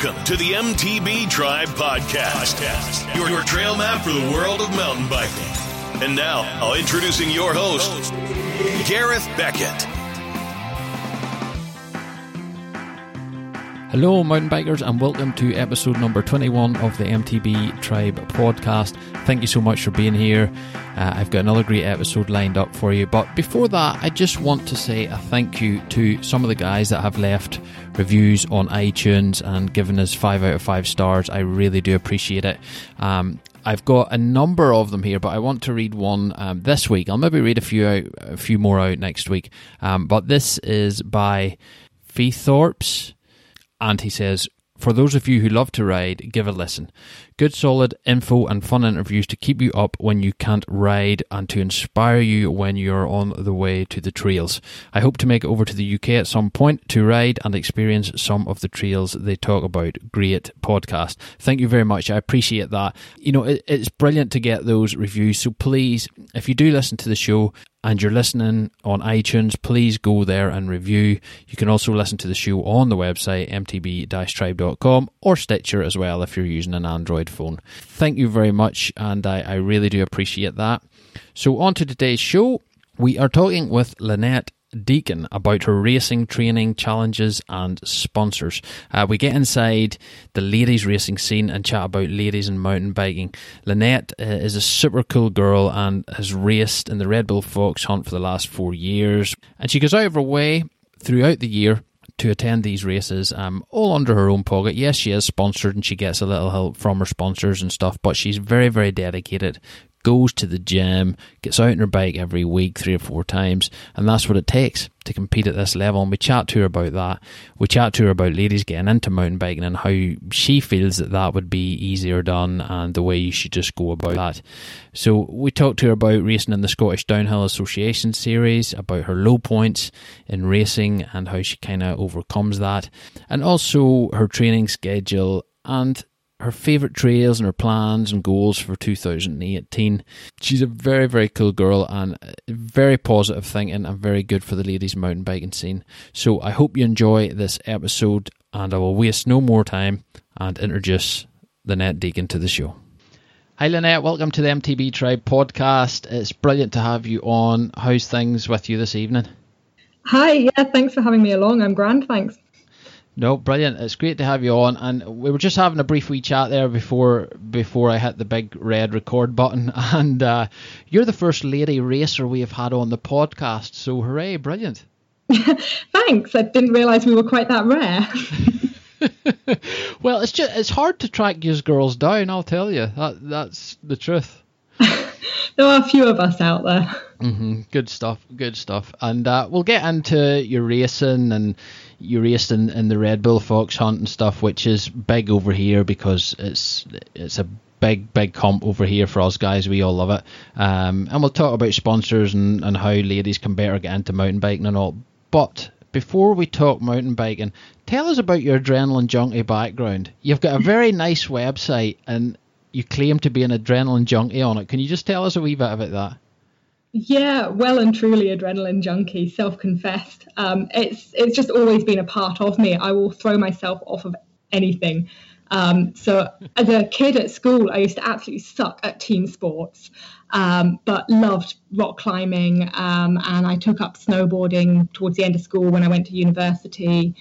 Welcome to the MTB Tribe Podcast, your, your trail map for the world of mountain biking. And now, I'll introducing your host, Gareth Beckett. Hello, mountain bikers, and welcome to episode number 21 of the MTB Tribe podcast. Thank you so much for being here. Uh, I've got another great episode lined up for you. But before that, I just want to say a thank you to some of the guys that have left reviews on iTunes and given us five out of five stars. I really do appreciate it. Um, I've got a number of them here, but I want to read one um, this week. I'll maybe read a few out, a few more out next week. Um, but this is by Feethorpes and he says, for those of you who love to ride, give a listen. Good solid info and fun interviews to keep you up when you can't ride and to inspire you when you're on the way to the trails. I hope to make it over to the UK at some point to ride and experience some of the trails they talk about. Great podcast. Thank you very much. I appreciate that. You know, it, it's brilliant to get those reviews. So please, if you do listen to the show, and you're listening on iTunes, please go there and review. You can also listen to the show on the website, mtb-tribe.com, or Stitcher as well if you're using an Android phone. Thank you very much, and I, I really do appreciate that. So, on to today's show. We are talking with Lynette Deacon about her racing training challenges and sponsors. Uh, we get inside the ladies racing scene and chat about ladies and mountain biking. Lynette uh, is a super cool girl and has raced in the Red Bull Fox Hunt for the last four years. And she goes out of her way throughout the year to attend these races, um, all under her own pocket. Yes, she is sponsored and she gets a little help from her sponsors and stuff, but she's very, very dedicated goes to the gym, gets out on her bike every week, three or four times, and that's what it takes to compete at this level. And we chat to her about that. We chat to her about ladies getting into mountain biking and how she feels that that would be easier done and the way you should just go about that. So we talked to her about racing in the Scottish Downhill Association series, about her low points in racing and how she kind of overcomes that, and also her training schedule and her favourite trails and her plans and goals for 2018. She's a very, very cool girl and very positive thinking and very good for the ladies mountain biking scene. So I hope you enjoy this episode and I will waste no more time and introduce Lynette Deacon to the show. Hi Lynette, welcome to the MTB Tribe podcast. It's brilliant to have you on. How's things with you this evening? Hi, yeah, thanks for having me along. I'm grand, thanks. No, brilliant. It's great to have you on. And we were just having a brief wee chat there before before I hit the big red record button. And uh, you're the first lady racer we have had on the podcast. So hooray, brilliant. Thanks. I didn't realise we were quite that rare. well, it's just it's hard to track these girls down. I'll tell you that that's the truth. there are a few of us out there. Mm-hmm. Good stuff. Good stuff. And uh, we'll get into your racing and you raced in, in the Red Bull Fox Hunt and stuff, which is big over here because it's it's a big big comp over here for us guys. We all love it. Um, and we'll talk about sponsors and, and how ladies can better get into mountain biking and all. But before we talk mountain biking, tell us about your adrenaline junkie background. You've got a very nice website and you claim to be an adrenaline junkie on it. Can you just tell us a wee bit about that? Yeah, well and truly adrenaline junkie, self-confessed. Um, it's it's just always been a part of me. I will throw myself off of anything. Um, so as a kid at school, I used to absolutely suck at team sports, um, but loved rock climbing. Um, and I took up snowboarding towards the end of school when I went to university.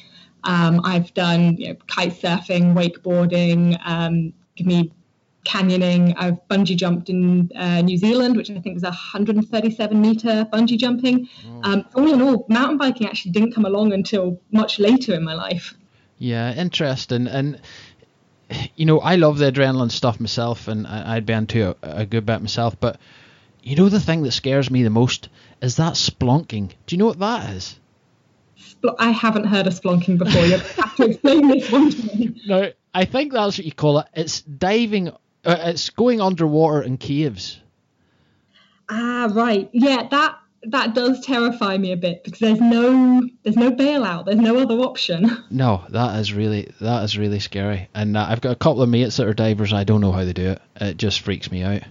Um, I've done you know, kite surfing, wakeboarding. Um, give me canyoning. I've bungee jumped in uh, New Zealand, which I think was 137 meter bungee jumping. Oh. Um, all in all, mountain biking actually didn't come along until much later in my life. Yeah, interesting. And you know, I love the adrenaline stuff myself, and I'd be into a, a good bit myself. But you know, the thing that scares me the most is that splunking. Do you know what that is? I haven't heard of splunking before. You have to explain this one to me. No, I think that's what you call it. It's diving uh, it's going underwater in caves. Ah, right. Yeah, that that does terrify me a bit because there's no there's no bailout. There's no other option. No, that is really that is really scary. And uh, I've got a couple of mates that are divers. I don't know how they do it. It just freaks me out.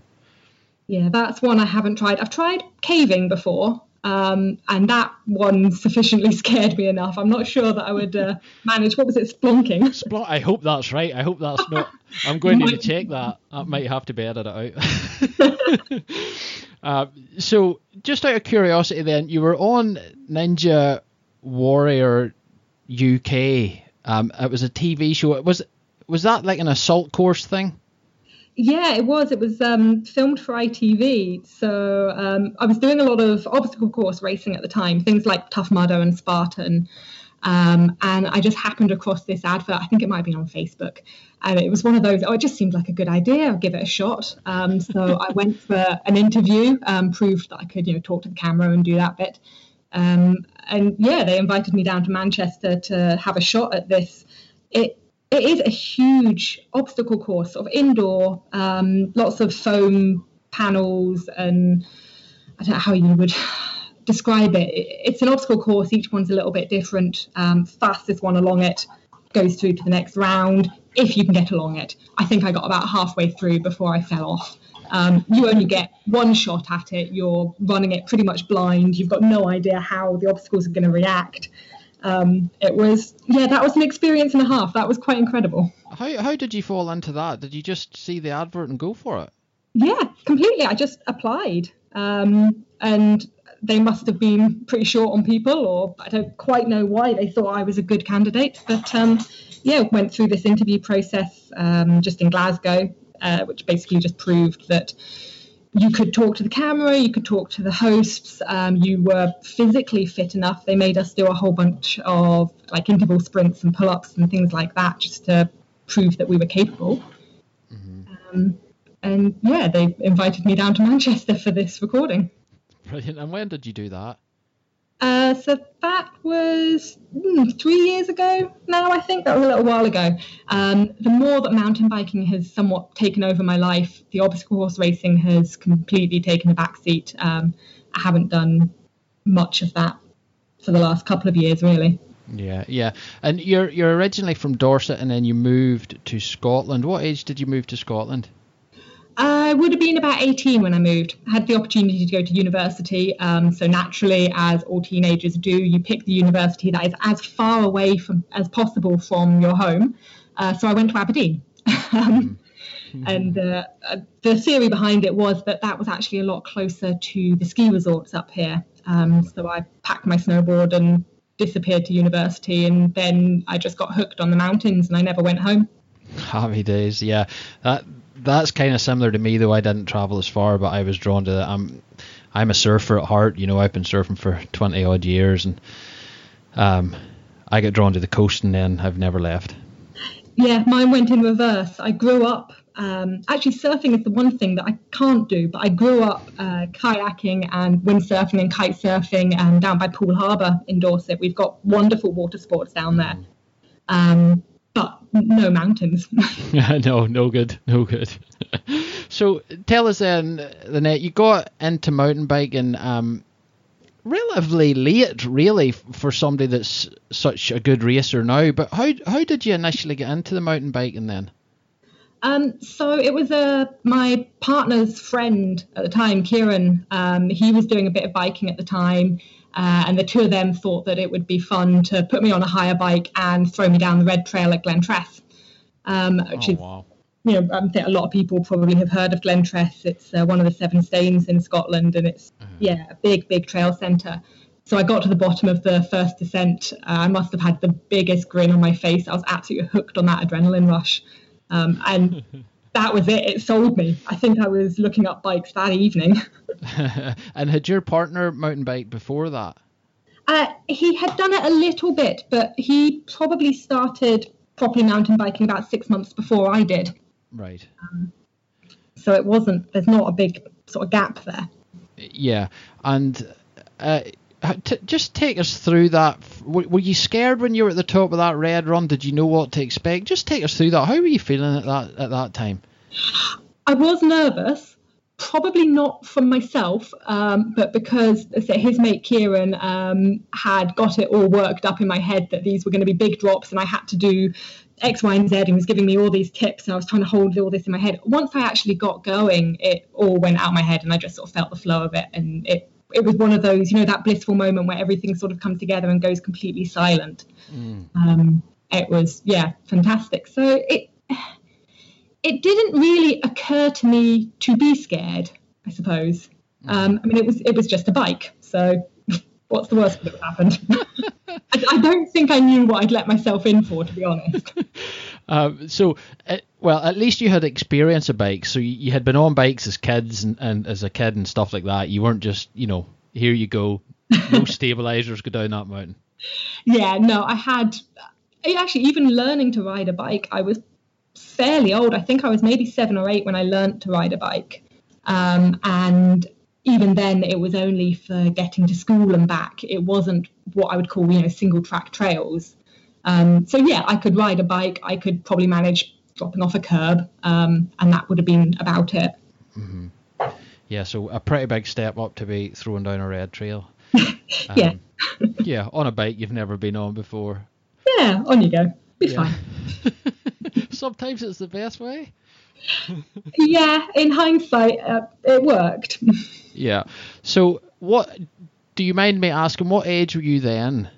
Yeah, that's one I haven't tried. I've tried caving before, Um, and that one sufficiently scared me enough. I'm not sure that I would uh, manage. What was it? Splunking. Splunk. I hope that's right. I hope that's not. I'm going to check that. I might have to be edited out. uh, so, just out of curiosity, then you were on Ninja Warrior UK. Um, it was a TV show. Was was that like an assault course thing? Yeah, it was. It was um, filmed for ITV. So um, I was doing a lot of obstacle course racing at the time, things like Tough Mudder and Spartan. Um, and I just happened across this advert. I think it might have been on Facebook. And it was one of those, oh, it just seemed like a good idea. I'll give it a shot. Um, so I went for an interview, um, proved that I could, you know, talk to the camera and do that bit. Um, and yeah, they invited me down to Manchester to have a shot at this. It it is a huge obstacle course, of indoor, um, lots of foam panels, and I don't know how you would describe it. It's an obstacle course, each one's a little bit different. Um, fastest one along it goes through to the next round, if you can get along it. I think I got about halfway through before I fell off. Um, you only get one shot at it, you're running it pretty much blind, you've got no idea how the obstacles are going to react um, it was yeah that was an experience and a half. That was quite incredible. How, how did you fall into that? Did you just see the advert and go for it? Yeah completely. I just applied. Um, and they must have been pretty short on people or i don't quite know why they thought i was a good candidate but um, yeah went through this interview process um, just in glasgow uh, which basically just proved that you could talk to the camera, you could talk to the hosts, um, you were physically fit enough. They made us do a whole bunch of like interval sprints and pull ups and things like that just to prove that we were capable. Mm-hmm. Um, and yeah, they invited me down to Manchester for this recording. Brilliant. And when did you do that? Uh, so that was mm, three years ago now, I think. That was a little while ago. Um, the more that mountain biking has somewhat taken over my life, the obstacle course racing has completely taken a backseat. Um, I haven't done much of that for the last couple of years, really. Yeah, yeah. And you're you're originally from Dorset, and then you moved to Scotland. What age did you move to Scotland? I would have been about 18 when I moved. I had the opportunity to go to university. Um, so naturally, as all teenagers do, you pick the university that is as far away from as possible from your home. Uh, so I went to Aberdeen. um, mm-hmm. and uh, the theory behind it was that that was actually a lot closer to the ski resorts up here. Um, so I packed my snowboard and disappeared to university, and then I just got hooked on the mountains, and I never went home. Happy days, yeah. That that's kind of similar to me, though. I didn't travel as far, but I was drawn to that. I'm I'm a surfer at heart. You know, I've been surfing for twenty odd years, and um, I get drawn to the coast, and then I've never left. Yeah, mine went in reverse. I grew up. Um, actually, surfing is the one thing that I can't do, but I grew up uh, kayaking and windsurfing and kite surfing and down by Poole Harbour in Dorset. We've got wonderful water sports down there. Um, but no mountains. no, no good, no good. so tell us then, Lynette, you got into mountain biking um, relatively late, really, for somebody that's such a good racer now. But how how did you initially get into the mountain biking then? Um, so it was a uh, my partner's friend at the time, Kieran. Um, he was doing a bit of biking at the time. Uh, and the two of them thought that it would be fun to put me on a hire bike and throw me down the red trail at Glentress, um, which oh, is, wow. you know, I think a lot of people probably have heard of Glentress. It's uh, one of the 7stanes in Scotland, and it's mm-hmm. yeah, a big, big trail centre. So I got to the bottom of the first descent. Uh, I must have had the biggest grin on my face. I was absolutely hooked on that adrenaline rush, um, and that was it. It sold me. I think I was looking up bikes that evening. and had your partner mountain bike before that? Uh, he had done it a little bit, but he probably started properly mountain biking about six months before I did. Right. Um, so it wasn't. There's not a big sort of gap there. Yeah, and uh, t- just take us through that. W- were you scared when you were at the top of that red run? Did you know what to expect? Just take us through that. How were you feeling at that at that time? I was nervous probably not from myself, um, but because his mate Kieran um, had got it all worked up in my head that these were going to be big drops and I had to do X, Y, and Z, and was giving me all these tips, and I was trying to hold all this in my head. Once I actually got going, it all went out of my head, and I just sort of felt the flow of it, and it it was one of those, you know, that blissful moment where everything sort of comes together and goes completely silent. Mm. Um, it was, yeah, fantastic. So it it didn't really occur to me to be scared. I suppose. Mm. Um, I mean, it was it was just a bike, so what's the worst that happened? I, I, don't think I knew what I'd let myself in for, to be honest. Um, so, uh, well, at least you had experience of bikes. So you, you, had been on bikes as kids and, and as a kid and stuff like that. You weren't just, you know, here you go, no stabilizers, go down that mountain. Yeah, no, I had actually even learning to ride a bike. I was fairly old. I think I was maybe seven or eight when I learned to ride a bike, um, and even then it was only for getting to school and back. It wasn't what I would call you know single track trails. Um, so yeah, I could ride a bike. I could probably manage dropping off a curb, um, and that would have been about it. Mm-hmm. Yeah, so a pretty big step up to be throwing down a red trail. yeah. Um, yeah, on a bike you've never been on before. Yeah, on you go. Be yeah. fine. Sometimes it's the best way. yeah, in hindsight, uh, it worked. yeah. So, what do you mind me asking? What age were you then?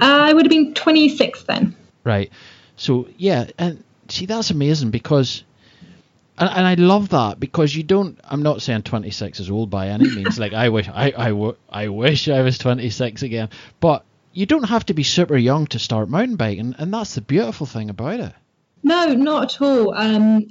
Uh, I would have been 26 then. Right. So, yeah, and see, that's amazing because and, and I love that because you don't. I'm not saying 26 is old by any means. like I wish I I, w- I wish I was 26 again. But you don't have to be super young to start mountain biking, and that's the beautiful thing about it. No, not at all. Um,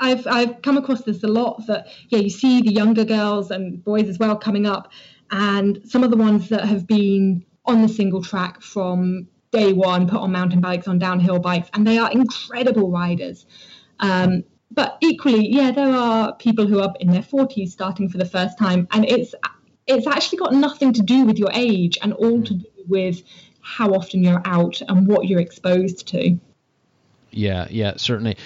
I've I've come across this a lot. That yeah, you see the younger girls and boys as well coming up, and some of the ones that have been on the single track from day one, put on mountain bikes, on downhill bikes, and they are incredible riders. Um, but equally, yeah, there are people who are in their 40s starting for the first time, and it's it's actually got nothing to do with your age and all to do with how often you're out and what you're exposed to. Yeah, yeah, certainly.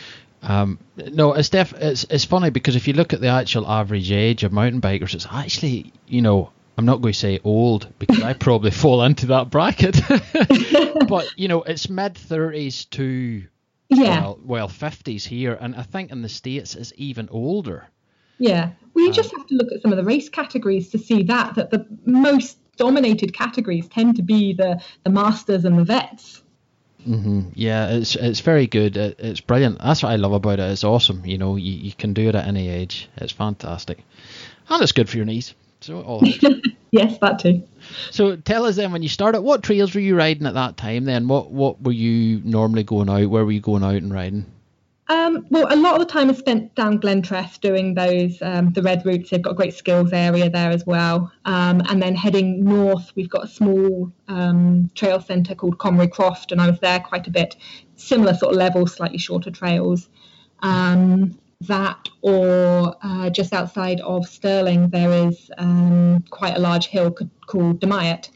Um, no, it's def- it's it's funny because if you look at the actual average age of mountain bikers, it's actually you know I'm not going to say old because I probably fall into that bracket, but you know it's mid 30s to yeah. well, well, 50s here, and I think in the States it's even older. Yeah. Well, you just um, have to look at some of the race categories to see that, that the most dominated categories tend to be the, the masters and the vets. Mm-hmm. Yeah, it's it's very good. It, it's brilliant. That's what I love about it. It's awesome. You know, you, you can do it at any age. It's fantastic, and it's good for your knees. So all yes, that too. So tell us then, when you started, what trails were you riding at that time? Then what what were you normally going out? Where were you going out and riding? Um, well, a lot of the time is spent down Glentress doing those um, the red routes. They've got a great skills area there as well. Um, and then heading north, we've got a small um, trail centre called Comrie Croft, and I was there quite a bit. Similar sort of level, slightly shorter trails. Um, that or uh, just outside of Stirling, there is um, quite a large hill called Dumyat.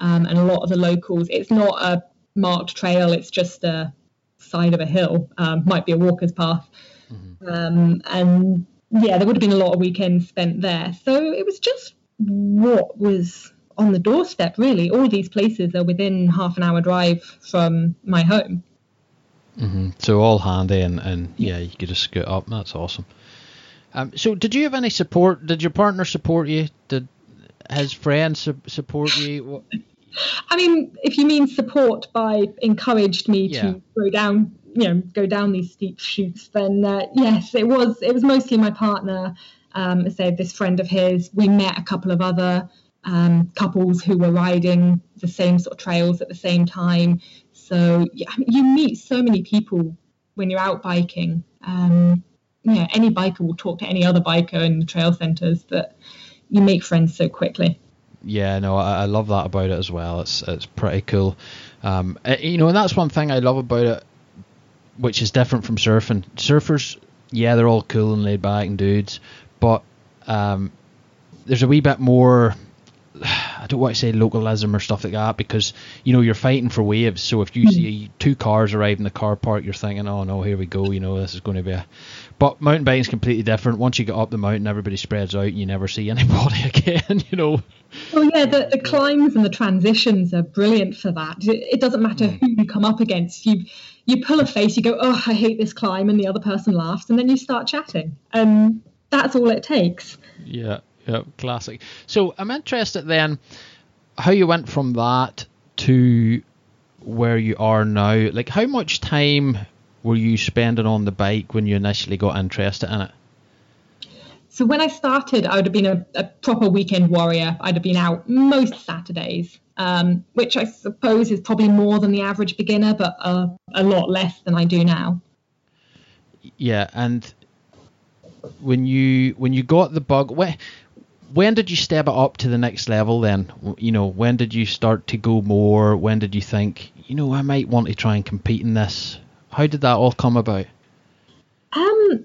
Um, and a lot of the locals, it's not a marked trail, it's just a side of a hill, um, might be a walker's path. Mm-hmm. Um, and yeah, there would have been a lot of weekends spent there. So it was just what was on the doorstep, really. All these places are within half an hour drive from my home. Mm-hmm. So all handy, and, and yeah, you could just scoot up. That's awesome. Um, so did you have any support? Did your partner support you? Did his friends su- support you? What? I mean, if you mean support by encouraged me yeah. to go down, you know, go down these steep shoots, then uh, yes, it was. It was mostly my partner. Um, say this friend of his. We met a couple of other um, couples who were riding the same sort of trails at the same time. So yeah, you meet so many people when you're out biking. Um, yeah, any biker will talk to any other biker in the trail centres that you make friends so quickly. Yeah, no, I, I love that about it as well. It's it's pretty cool. Um, eh, you know, and that's one thing I love about it, which is different from surfing. Surfers, yeah, they're all cool and laid back and dudes, but um, there's a wee bit more I don't want to say localism or stuff like that because you know you're fighting for waves. So if you see two cars arrive in the car park, you're thinking, "Oh no, here we go." You know this is going to be a. But mountain biking is completely different. Once you get up the mountain, everybody spreads out, and you never see anybody again. You know. Well, yeah, the, the climbs and the transitions are brilliant for that. It, doesn't matter mm. who you come up against. You you pull a face, you go, "Oh, I hate this climb," and the other person laughs, and then you start chatting, and that's all it takes. Yeah, yeah, classic. So I'm interested then how you went from that to where you are now. Like, how much time were you spending on the bike when you initially got interested in it? So when I started, I would have been a, a proper weekend warrior. I'd have been out most Saturdays, um, which I suppose is probably more than the average beginner, but uh, a lot less than I do now. Yeah, and when you when you got the bug, when when did you step it up to the next level? Then you know when did you start to go more? When did you think you know I might want to try and compete in this? How did that all come about? Um,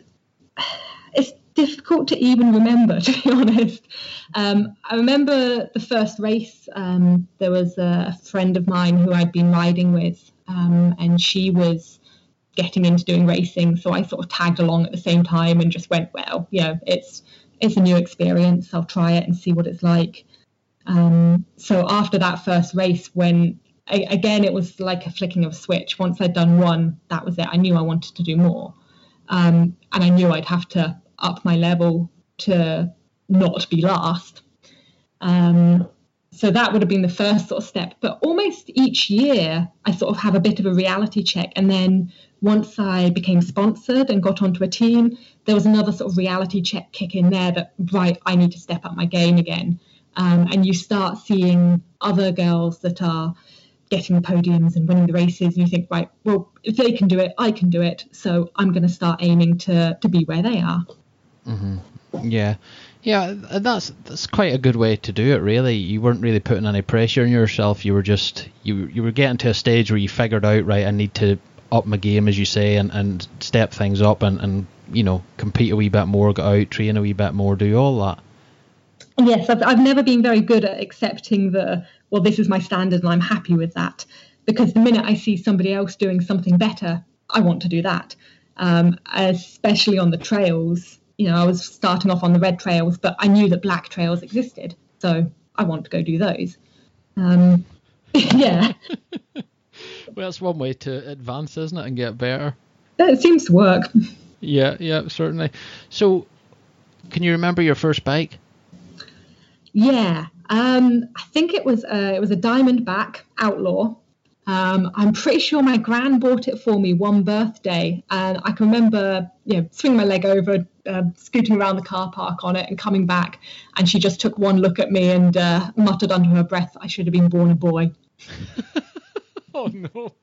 it's difficult to even remember, to be honest. Um, I remember the first race. Um, there was a friend of mine who I'd been riding with, um, and she was getting into doing racing. So I sort of tagged along at the same time and just went, well, yeah, it's it's a new experience. I'll try it and see what it's like. Um, so after that first race, when I, again it was like a flicking of a switch. Once I'd done one, that was it. I knew I wanted to do more, um, and I knew I'd have to up my level to not be last. Um, so that would have been the first sort of step. But almost each year, I sort of have a bit of a reality check. And then once I became sponsored and got onto a team, there was another sort of reality check kick in there that, right, I need to step up my game again. Um, and you start seeing other girls that are getting the podiums and winning the races, and you think, right, well, if they can do it, I can do it. So I'm going to start aiming to to be where they are. Mm-hmm. Yeah, yeah, that's that's quite a good way to do it. Really, you weren't really putting any pressure on yourself. You were just you you were getting to a stage where you figured out, right, I need to up my game, as you say, and, and step things up and, and you know compete a wee bit more, go out, train a wee bit more, do all that. Yes, I've, I've never been very good at accepting the well, this is my standard and I'm happy with that. Because the minute I see somebody else doing something better, I want to do that. Um, especially on the trails, you know, I was starting off on the red trails, but I knew that black trails existed, so I want to go do those. Um, yeah. well, that's one way to advance, isn't it, and get better. It seems to work. Yeah, yeah, certainly. So, can you remember your first bike? Yeah, um, I think it was a, it was a Diamondback Outlaw. Um, I'm pretty sure my gran bought it for me one birthday, and I can remember, you know, swinging my leg over, uh, scooting around the car park on it, and coming back, and she just took one look at me and uh, muttered under her breath, "I should have been born a boy." oh no!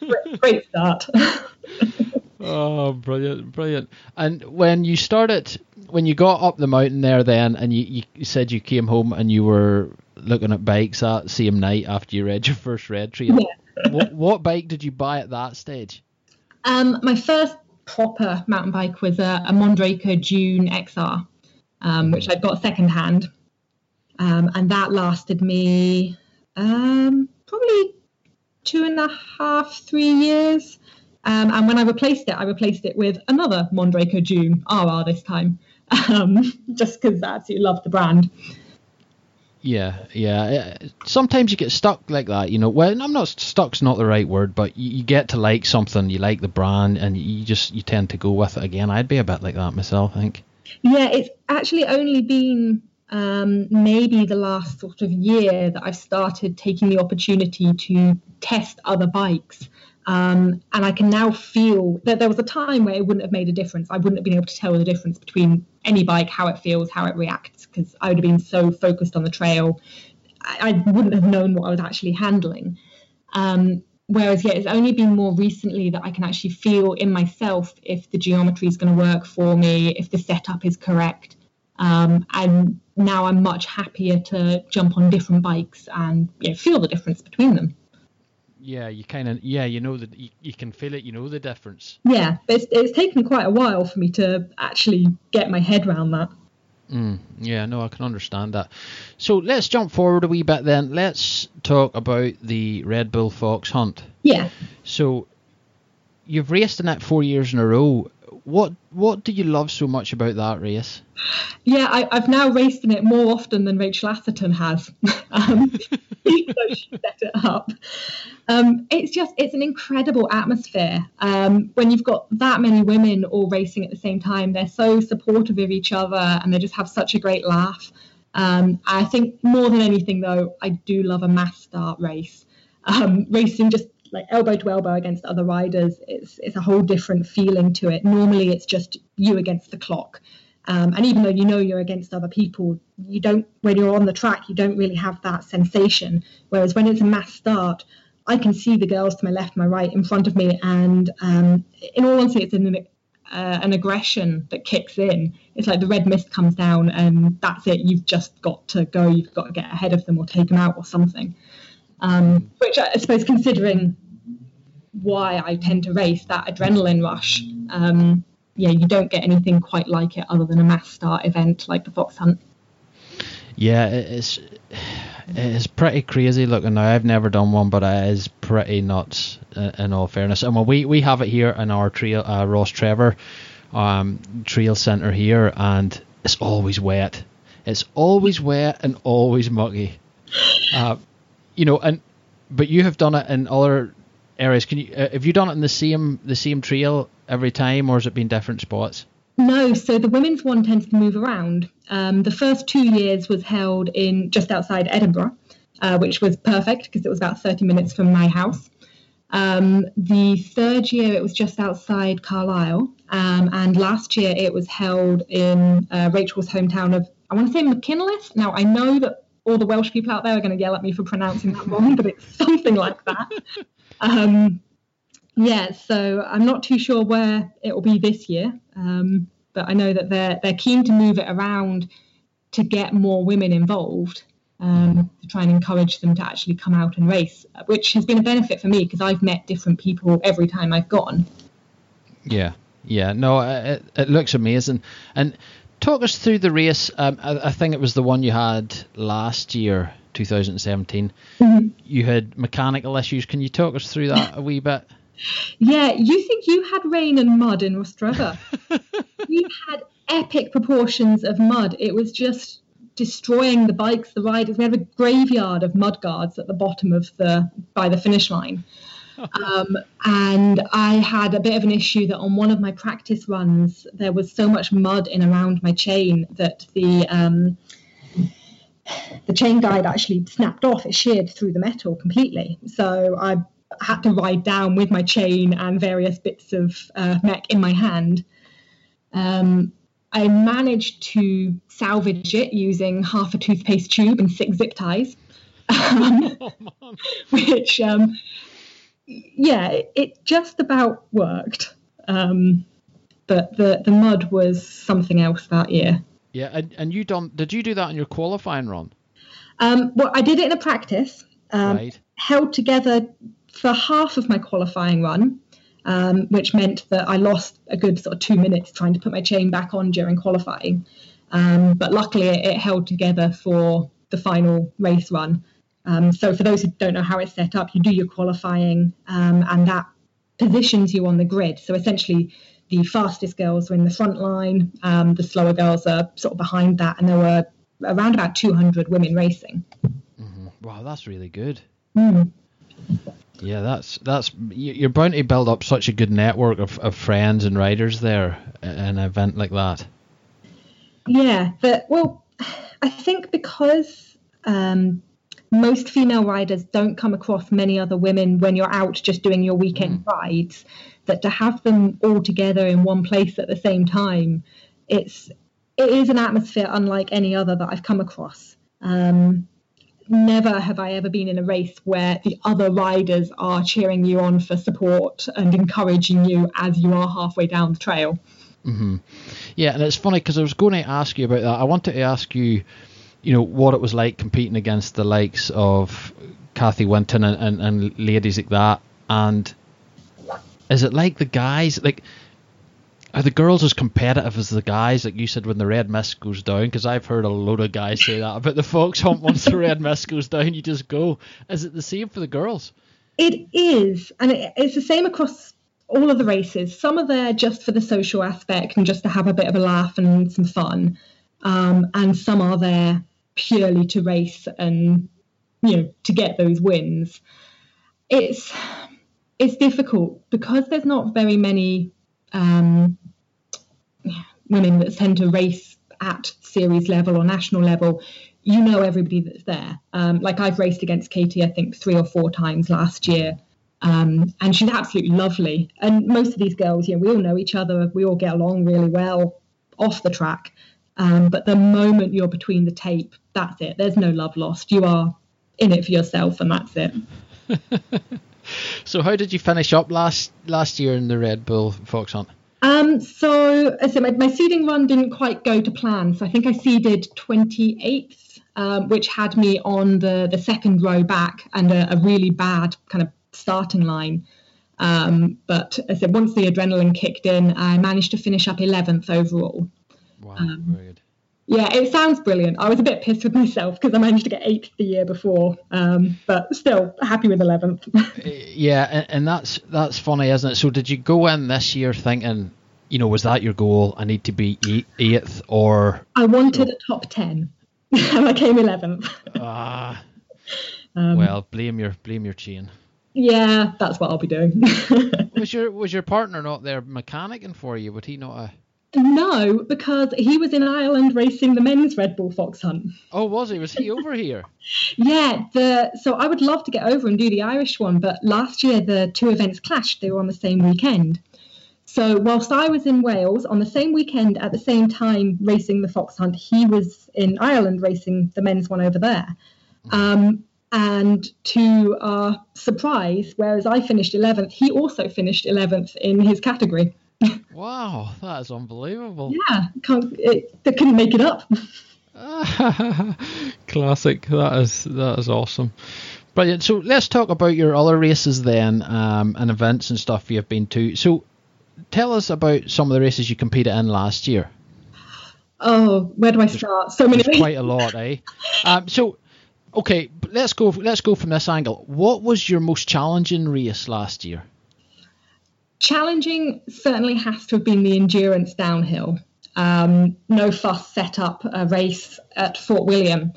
great, great start. oh, brilliant, brilliant! And when you started, when you got up the mountain there, then, and you, you said you came home and you were looking at bikes that same night after you read your first red trail. Yeah. what, what bike did you buy at that stage? Um, my first proper mountain bike was a, a Mondraker Dune XR, um, which I got secondhand, um, and that lasted me um, probably two and a half, three years. Um, and when I replaced it, I replaced it with another Mondraker Dune RR this time, um, just because I absolutely love the brand. Yeah, yeah. Sometimes you get stuck like that, you know. Well, I'm not stuck's not the right word, but you, you, get to like something, you like the brand, and you just you tend to go with it again. I'd be a bit like that myself, I think. Yeah, it's actually only been um, maybe the last sort of year that I've started taking the opportunity to test other bikes. Um, and I can now feel that there was a time where it wouldn't have made a difference. I wouldn't have been able to tell the difference between any bike, how it feels, how it reacts, because I would have been so focused on the trail. I, I wouldn't have known what I was actually handling. Um, whereas, yeah, it's only been more recently that I can actually feel in myself if the geometry is going to work for me, if the setup is correct. Um, and now I'm much happier to jump on different bikes and you know, feel the difference between them yeah, you kind of yeah, you know that you, you can feel it, you know the difference. Yeah, but it's, it's taken quite a while for me to actually get my head around that. Mm, yeah, no, I can understand that. So let's jump forward a wee bit then. Let's talk about the Red Bull Fox Hunt. Yeah. So you've raced in that four years in a row. What what do you love so much about that race? Yeah, I, have now raced in it more often than Rachel Atherton has, um, even she set it up. Um, it's just it's an incredible atmosphere um, when you've got that many women all racing at the same time. They're so supportive of each other and they just have such a great laugh. Um, I think more than anything, though, I do love a mass start race. Um, racing just like elbow to elbow against other riders, it's, it's a whole different feeling to it. Normally, it's just you against the clock. Um, and even though you know you're against other people, you don't, when you're on the track, you don't really have that sensation. Whereas when it's a mass start, I can see the girls to my left, my right, in front of me. And um, in all honesty, it's an, uh, an aggression that kicks in. It's like the red mist comes down, and that's it. You've just got to go. You've got to get ahead of them or take them out or something. Um, which I suppose, considering why I tend to race, that adrenaline rush, um, yeah, you don't get anything quite like it other than a mass start event like the Fox Hunt. Yeah, it's it's pretty crazy looking now. I've never done one, but it is pretty nuts. Uh, in all fairness, and we we have it here in our trail, uh, Rostrevor um, trail centre here, and it's always wet. It's always wet and always muggy. Uh, you know, and but you have done it in other areas. Can you uh, have you done it in the same the same trail every time, or has it been different spots? No, so the women's one tends to move around. Um, the first two years was held in just outside Edinburgh, uh, which was perfect because it was about 30 minutes from my house. Um, the third year it was just outside Carlisle, um, and last year it was held in uh, Rachel's hometown of I want to say Machynlleth. Now I know that all the Welsh people out there are going to yell at me for pronouncing that wrong, but it's something like that. Um, yeah, so I'm not too sure where it will be this year, um, but I know that they're they're keen to move it around to get more women involved. Um, to try and encourage them to actually come out and race, which has been a benefit for me because I've met different people every time I've gone. Yeah, yeah, no, it, it looks amazing. And talk us through the race. Um, I, I, think it was the one you had last year, 2017. Mm-hmm. You had mechanical issues. Can you talk us through that a wee bit? Yeah, you think you had rain and mud in Rostrevor? we had epic proportions of mud. It was just destroying the bikes, the riders. We have a graveyard of mud guards at the bottom of the by the finish line. Um, and I had a bit of an issue that on one of my practice runs, there was so much mud in around my chain that the um, the chain guide actually snapped off. It sheared through the metal completely. So I had to ride down with my chain and various bits of uh, mech in my hand. Um, I managed to salvage it using half a toothpaste tube and six zip ties, um, oh, which um, yeah, it, just about worked. Um, but the the mud was something else that year. Yeah, and, and you done? Did you do that in your qualifying run? Um, well, I did it in a practice. Um, right. Held together for half of my qualifying run, um, which meant that I lost a good sort of two minutes trying to put my chain back on during qualifying. Um, but luckily, it, it held together for the final race run. Um, so for those who don't know how it's set up, you do your qualifying um, and that positions you on the grid. So essentially, the fastest girls are in the front line, um, the slower girls are sort of behind that, and there were around about 200 women racing. Mm-hmm. Wow, that's really good. Mm. Yeah, that's that's you're bound to build up such a good network of, of friends and riders there in an event like that. Yeah, but well, I think because um, most female riders don't come across many other women when you're out just doing your weekend mm. rides that to have them all together in one place at the same time it's it is an atmosphere unlike any other that I've come across um, never have I ever been in a race where the other riders are cheering you on for support and encouraging you as you are halfway down the trail. Mm-hmm. Yeah, and it's funny because I was going to ask you about that. I wanted to ask you you know what it was like competing against the likes of Katy Winton and, and, and ladies like that. And is it like the guys like? Are the girls as competitive as the guys, like you said, when the red mist goes down? Because I've heard a load of guys say that about the Fox Hunt. Once the red mist goes down, you just go. Is it the same for the girls? It is, and it, it's the same across all of the races. Some are there just for the social aspect and just to have a bit of a laugh and some fun, um, and some are there purely to race and you know to get those wins. It's it's difficult because there's not very many um, women that tend to race at series level or national level. You know everybody that's there. Um, like I've raced against Katy, I think three or four times last year. Um, and she's absolutely lovely. And most of these girls, you know, we all know each other. We all get along really well off the track. Um, but the moment you're between the tape, that's it. There's no love lost. You are in it for yourself, and that's it. so, how did you finish up last last year in the Red Bull Fox Hunt? Um, so, so my, my seeding run didn't quite go to plan. So I think I seeded 28th, um, which had me on the the second row back and a, a really bad kind of starting line. Um, but I said once the adrenaline kicked in, I managed to finish up 11th overall. Wow, um, very good. Yeah, it sounds brilliant. I was a bit pissed with myself because I managed to get eighth the year before, um, but still happy with 11th. Eh, yeah, and, and that's that's funny, isn't it? So did you go in this year thinking, you know, was that your goal? I need to be eighth, or I wanted a top ten, and I came 11th. Ah, um, well, blame your blame your chain. Yeah, that's what I'll be doing. was your was your partner not there mechanicing for you? Would he not? Uh... No, because he was in Ireland racing the men's Red Bull Fox Hunt. Oh, was he? Was he over here? yeah. The so I would love to get over and do the Irish one, but last year the two events clashed. They were on the same weekend. So whilst I was in Wales on the same weekend at the same time racing the Fox Hunt, he was in Ireland racing the men's one over there. Um, and to our surprise, whereas I finished 11th, he also finished 11th in his category. Wow, that is unbelievable. Yeah, can't, it, they couldn't make it up. Classic. That is that is awesome. Brilliant. So let's talk about your other races then, um, and events and stuff you've been to. So tell us about some of the races you competed in last year. Oh, where do I start? So many. quite a lot, eh? Um, so okay, let's go. Let's go from this angle. What was your most challenging race last year? Challenging certainly has to have been the endurance downhill. Um, no fuss set up a race at Fort William,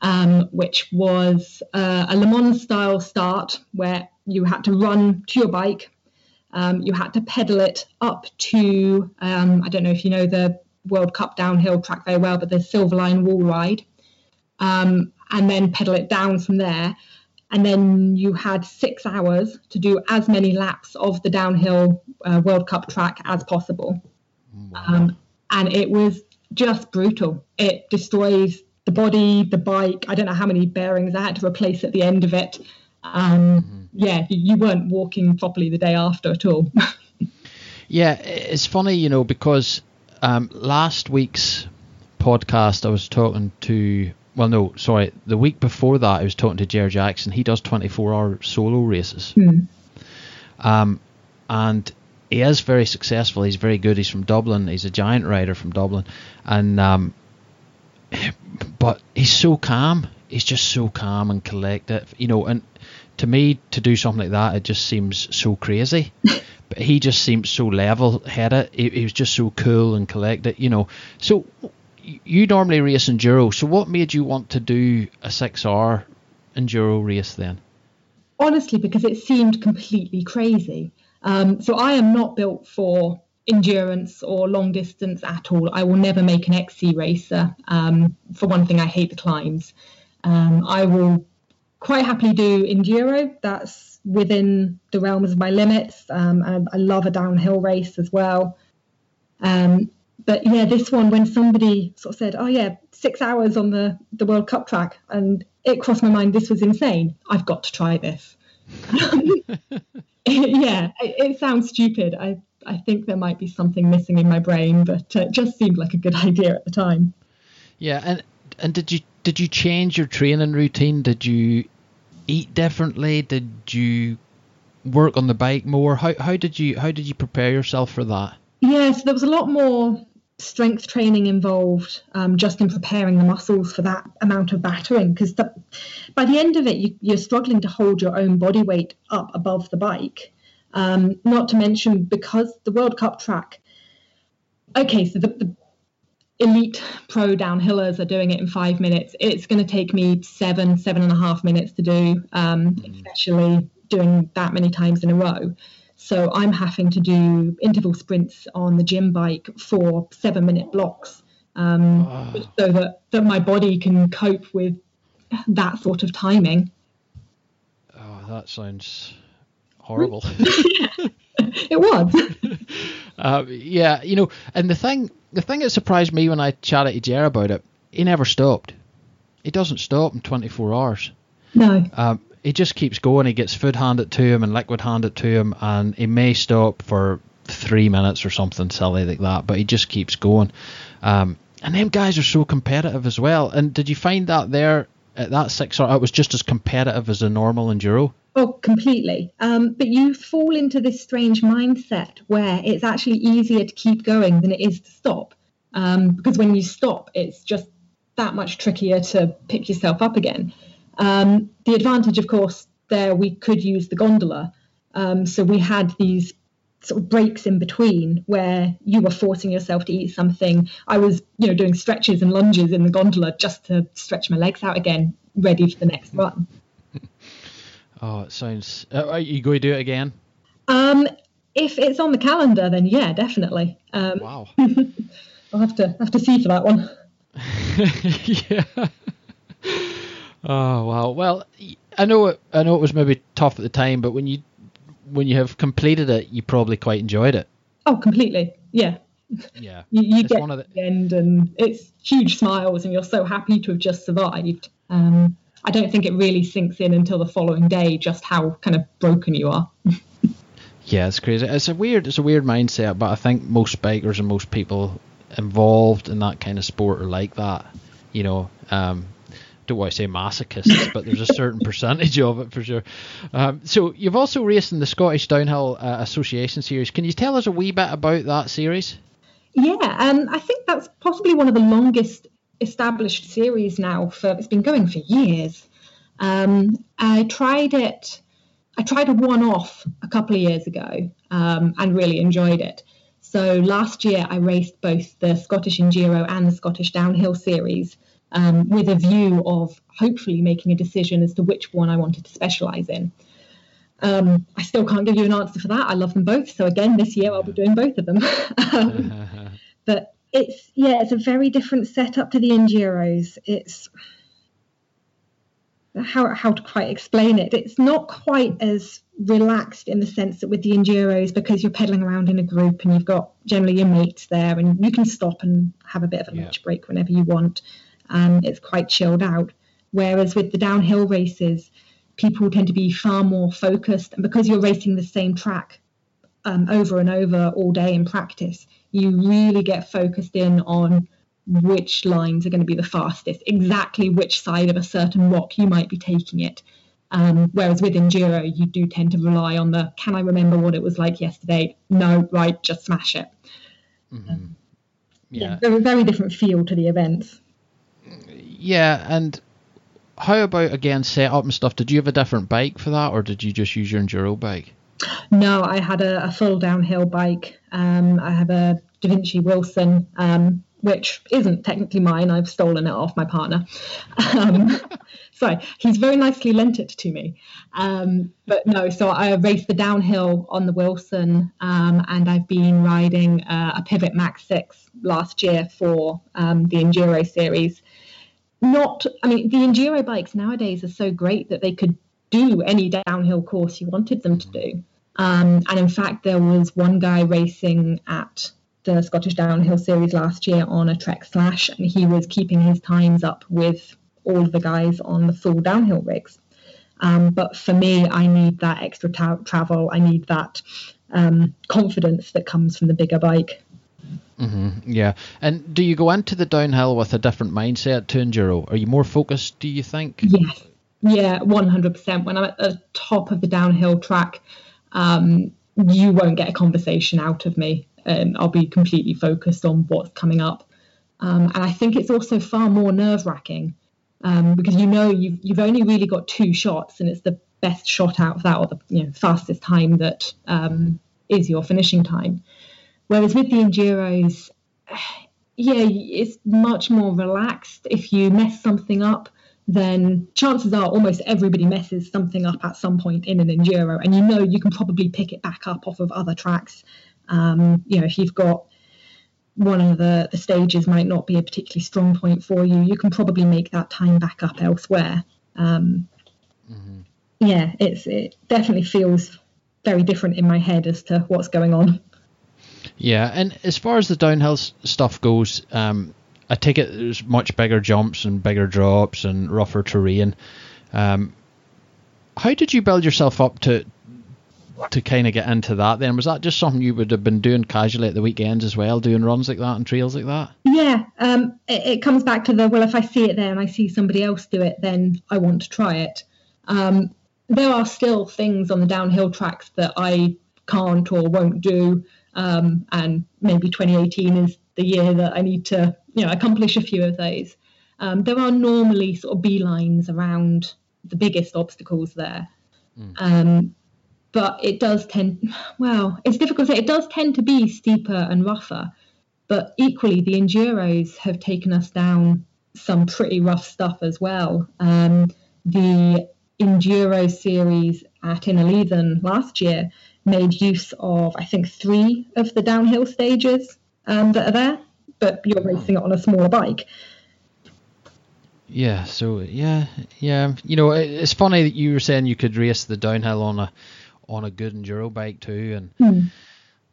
um, which was uh, a Le Mans style start where you had to run to your bike. Um, you had to pedal it up to, um, I don't know if you know the World Cup downhill track very well, but the Silverline wall ride. Um, and then pedal it down from there. And then you had six hours to do as many laps of the downhill uh, World Cup track as possible. Wow. Um, and it was just brutal. It destroys the body, the bike. I don't know how many bearings I had to replace at the end of it. Um, mm-hmm. Yeah, you weren't walking properly the day after at all. yeah, it's funny, you know, because um, last week's podcast I was talking to well, no, sorry. The week before that, I was talking to Jerry Jackson. He does 24 hour solo races. Mm. Um, and he is very successful. He's very good. He's from Dublin. He's a giant rider from Dublin. And, um, but he's so calm. He's just so calm and collected, you know. And to me, to do something like that, it just seems so crazy. but he just seems so level headed. He, he was just so cool and collected, you know. So, you normally race enduro, so what made you want to do a six hour enduro race then? Honestly, because it seemed completely crazy. Um, so I am not built for endurance or long distance at all. I will never make an XC racer. Um, for one thing, I hate the climbs. Um, I will quite happily do enduro. That's within the realms of my limits. Um, I, I, love a downhill race as well. Um, but yeah, this one when somebody sort of said, "Oh yeah, six hours on the the World Cup track," and it crossed my mind this was insane. I've got to try this. yeah, it, it, sounds stupid. I I think there might be something missing in my brain, but it just seemed like a good idea at the time. Yeah, and and did you did you change your training routine? Did you eat differently? Did you work on the bike more? How how did you how did you prepare yourself for that? Yeah, so there was a lot more strength training involved um, just in preparing the muscles for that amount of battering because by the end of it you, are struggling to hold your own body weight up above the bike Um, not to mention because the World Cup track. Okay, so the, the elite pro downhillers are doing it in five minutes. It's going to take me seven, seven and a half minutes to do, um, mm. especially doing that many times in a row. So I'm having to do interval sprints on the gym bike for seven minute blocks um, oh. so that, that my body can cope with that sort of timing. Oh, that sounds horrible. it was. uh, yeah, you know, and the thing, the thing that surprised me when I chatted to Jer about it, he never stopped. He doesn't stop in 24 hours. No. Um, he just keeps going. He gets food handed to him and liquid handed to him, and he may stop for three minutes or something silly like that, but he just keeps going. Um, and them guys are so competitive as well. And did you find that there at that six or it was just as competitive as a normal enduro? Oh, completely. Um, but you fall into this strange mindset where it's actually easier to keep going than it is to stop. Um, because when you stop, it's just that much trickier to pick yourself up again. Um, the advantage, of course, there we could use the gondola. Um, so we had these sort of breaks in between where you were forcing yourself to eat something. I was, you know, doing stretches and lunges in the gondola just to stretch my legs out again, ready for the next run. Oh, it sounds. Uh, are you going to do it again? Um, if it's on the calendar, then yeah, definitely. Um, wow. I'll have to have to see for that one. yeah. Oh wow. Well, I know it. I know it was maybe tough at the time, but when you when you have completed it, you probably quite enjoyed it. Oh, completely. Yeah. Yeah. you, you get to the... the end, and it's huge smiles, and you're so happy to have just survived. Um, I don't think it really sinks in until the following day just how kind of broken you are. yeah, it's crazy. It's a weird, it's a weird mindset, but I think most bikers and most people involved in that kind of sport are like that. You know, um, don't want to say masochists, but there's a certain percentage of it for sure. Um, so you've also raced in the Scottish Downhill uh, Association Series. Can you tell us a wee bit about that series? Yeah, um, I think that's possibly one of the longest established series now. For it's been going for years. Um, I tried it. I tried a one-off a couple of years ago um, and really enjoyed it. So last year I raced both the Scottish Enduro and the Scottish Downhill Series um, with a view of hopefully making a decision as to which one I wanted to specialise in. Um, I still can't give you an answer for that. I love them both. So again, this year I'll be doing both of them. um, but it's yeah, it's a very different setup to the enduros. It's how how to quite explain it. It's not quite as relaxed in the sense that with the enduros because you're pedaling around in a group and you've got generally your mates there and you can stop and have a bit of a yeah. lunch break whenever you want um, it's quite chilled out. Whereas with the downhill races, people tend to be far more focused, and because you're racing the same track um, over and over all day in practice, you really get focused in on which lines are going to be the fastest, exactly which side of a certain rock you might be taking it. Um, whereas with enduro, you do tend to rely on the can I remember what it was like yesterday? No, right, just smash it. Mm-hmm. Um, yeah, yeah very, very different feel to the events. Yeah, and how about again setup and stuff? Did you have a different bike for that, or did you just use your enduro bike? No, I had a, a full downhill bike. Um, I have a Devinci Wilson, um, which isn't technically mine. I've stolen it off my partner. Um, sorry, he's very nicely lent it to me. Um, but no, so I raced the downhill on the Wilson, um, and I've been riding uh, a Pivot Mach 6 last year for um, the Enduro series not, I mean, the enduro bikes nowadays are so great that they could do any downhill course you wanted them to do. Um, and in fact, there was one guy racing at the Scottish Downhill Series last year on a Trek Slash, and he was keeping his times up with all of the guys on the full downhill rigs. Um, but for me, I need that extra ta- travel. I need that um, confidence that comes from the bigger bike. Mm-hmm, yeah. And do you go into the downhill with a different mindset to enduro? Are you more focused, do you think? Yes. Yeah, 100%. When I'm at the top of the downhill track, um, you won't get a conversation out of me. and I'll be completely focused on what's coming up. Um, and I think it's also far more nerve wracking um, because you know you've, you've only really got two shots and it's the best shot out of that or the you know, fastest time that um, is your finishing time. Whereas with the enduros, yeah, it's much more relaxed. If you mess something up, then chances are almost everybody messes something up at some point in an enduro, and you know you can probably pick it back up off of other tracks. Um, you know, if you've got one of the, the stages might not be a particularly strong point for you, you can probably make that time back up elsewhere. Um, mm-hmm. Yeah, it's it definitely feels very different in my head as to what's going on. Yeah, and as far as the downhill stuff goes, um, I take it there's much bigger jumps and bigger drops and rougher terrain. Um, how did you build yourself up to to kind of get into that? Then was that just something you would have been doing casually at the weekends as well, doing runs like that and trails like that? Yeah, um, it, it, comes back to the well, if I see it there and I see somebody else do it, then I want to try it. Um, there are still things on the downhill tracks that I can't or won't do. Um, and maybe 2018 is the year that I need to, you know, accomplish a few of those. Um, there are normally sort of beelines around the biggest obstacles there. Mm. Um, but it does tend, well, it's difficult to say. It does tend to be steeper and rougher. But equally, the enduros have taken us down some pretty rough stuff as well. Um, the enduro series at Innerleithen last year made use of, I think, three of the downhill stages um, that are there, but you're racing it on a smaller bike. Yeah, so yeah, yeah. You know, it's funny that you were saying you could race the downhill on a on a good enduro bike too, and hmm.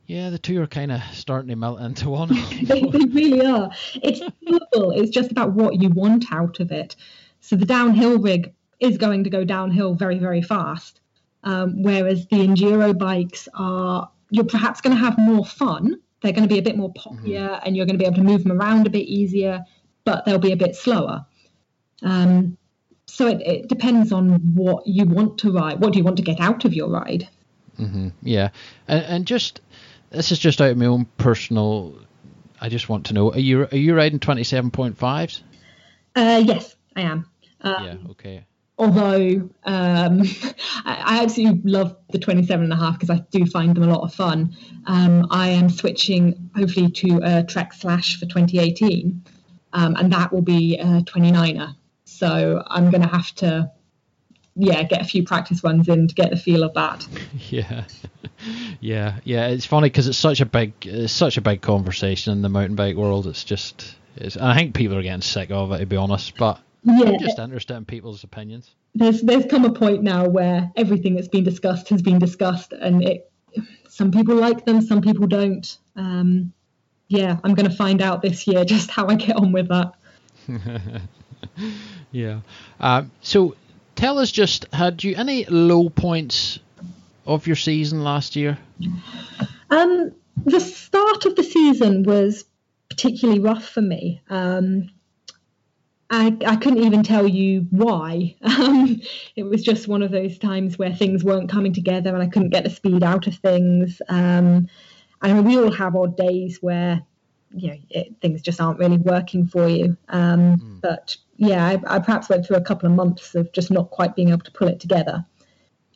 yeah, the two are kind of starting to melt into one. they, they really are. It's simple. It's just about what you want out of it. So the downhill rig is going to go downhill very, very fast. Um, whereas the enduro bikes are, you're perhaps going to have more fun. They're going to be a bit more poppier mm-hmm. and you're going to be able to move them around a bit easier, but they'll be a bit slower. Um, so it, it, depends on what you want to ride. What do you want to get out of your ride? Mm-hmm. Yeah. And, and just, this is just out of my own personal, I just want to know, are you, are you riding 27.5s? Uh, yes, I am. Um, yeah, okay although um, I, absolutely love the 27 and a half because I do find them a lot of fun. Um, I am switching hopefully to a Trek Slash for 2018, um, and that will be a 29er. So I'm going to have to, yeah, get a few practice ones in to get the feel of that. Yeah, yeah, yeah. It's funny because it's such a big, it's such a big conversation in the mountain bike world. It's just, it's, I think people are getting sick of it to be honest, but yeah. Just understand people's opinions. There's there's come a point now where everything that's been discussed has been discussed, and it some people like them, some people don't. Um, yeah, I'm going to find out this year just how I get on with that. yeah. Um, so tell us just had you any low points of your season last year? Um, the start of the season was particularly rough for me. Um, I, I couldn't even tell you why. Um, it was just one of those times where things weren't coming together and I couldn't get the speed out of things. Um, and we all have odd days where you know it, things just aren't really working for you. Um, mm. But yeah, I, I, perhaps went through a couple of months of just not quite being able to pull it together.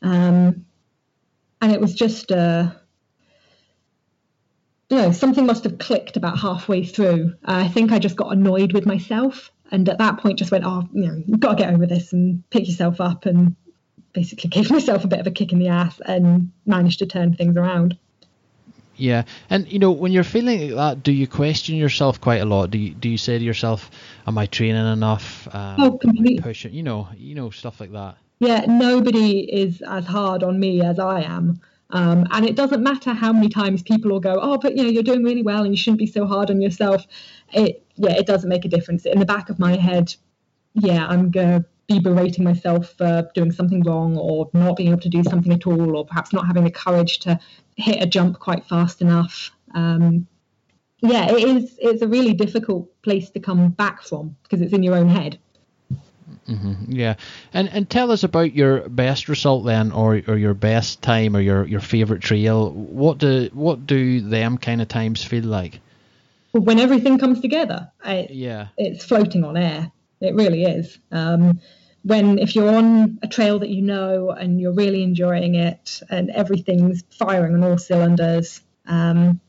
Um, and it was just uh, you know something must have clicked about halfway through. I think I just got annoyed with myself and at that point just went oh you know you've got to get over this and pick yourself up and basically gave myself a bit of a kick in the ass and managed to turn things around. Yeah and you know when you're feeling like that do you question yourself quite a lot? Do you do you say to yourself am i training enough? Um, oh completely pushing? You know you know stuff like that. Yeah nobody is as hard on me as i am um, and it doesn't matter how many times people will go, oh, but you know, you're doing really well and you shouldn't be so hard on yourself. It, yeah, it doesn't make a difference. In the back of my head, yeah, I'm gonna be berating myself for doing something wrong or not being able to do something at all, or perhaps not having the courage to hit a jump quite fast enough. Um, yeah, it is. It's a really difficult place to come back from because it's in your own head. Mm-hmm. Yeah, and and tell us about your best result then, or or your best time, or your your favorite trail. What do what do them kind of times feel like? When everything comes together, I, yeah, it's floating on air. It really is. Um, when if you're on a trail that you know and you're really enjoying it and everything's firing on all cylinders, um,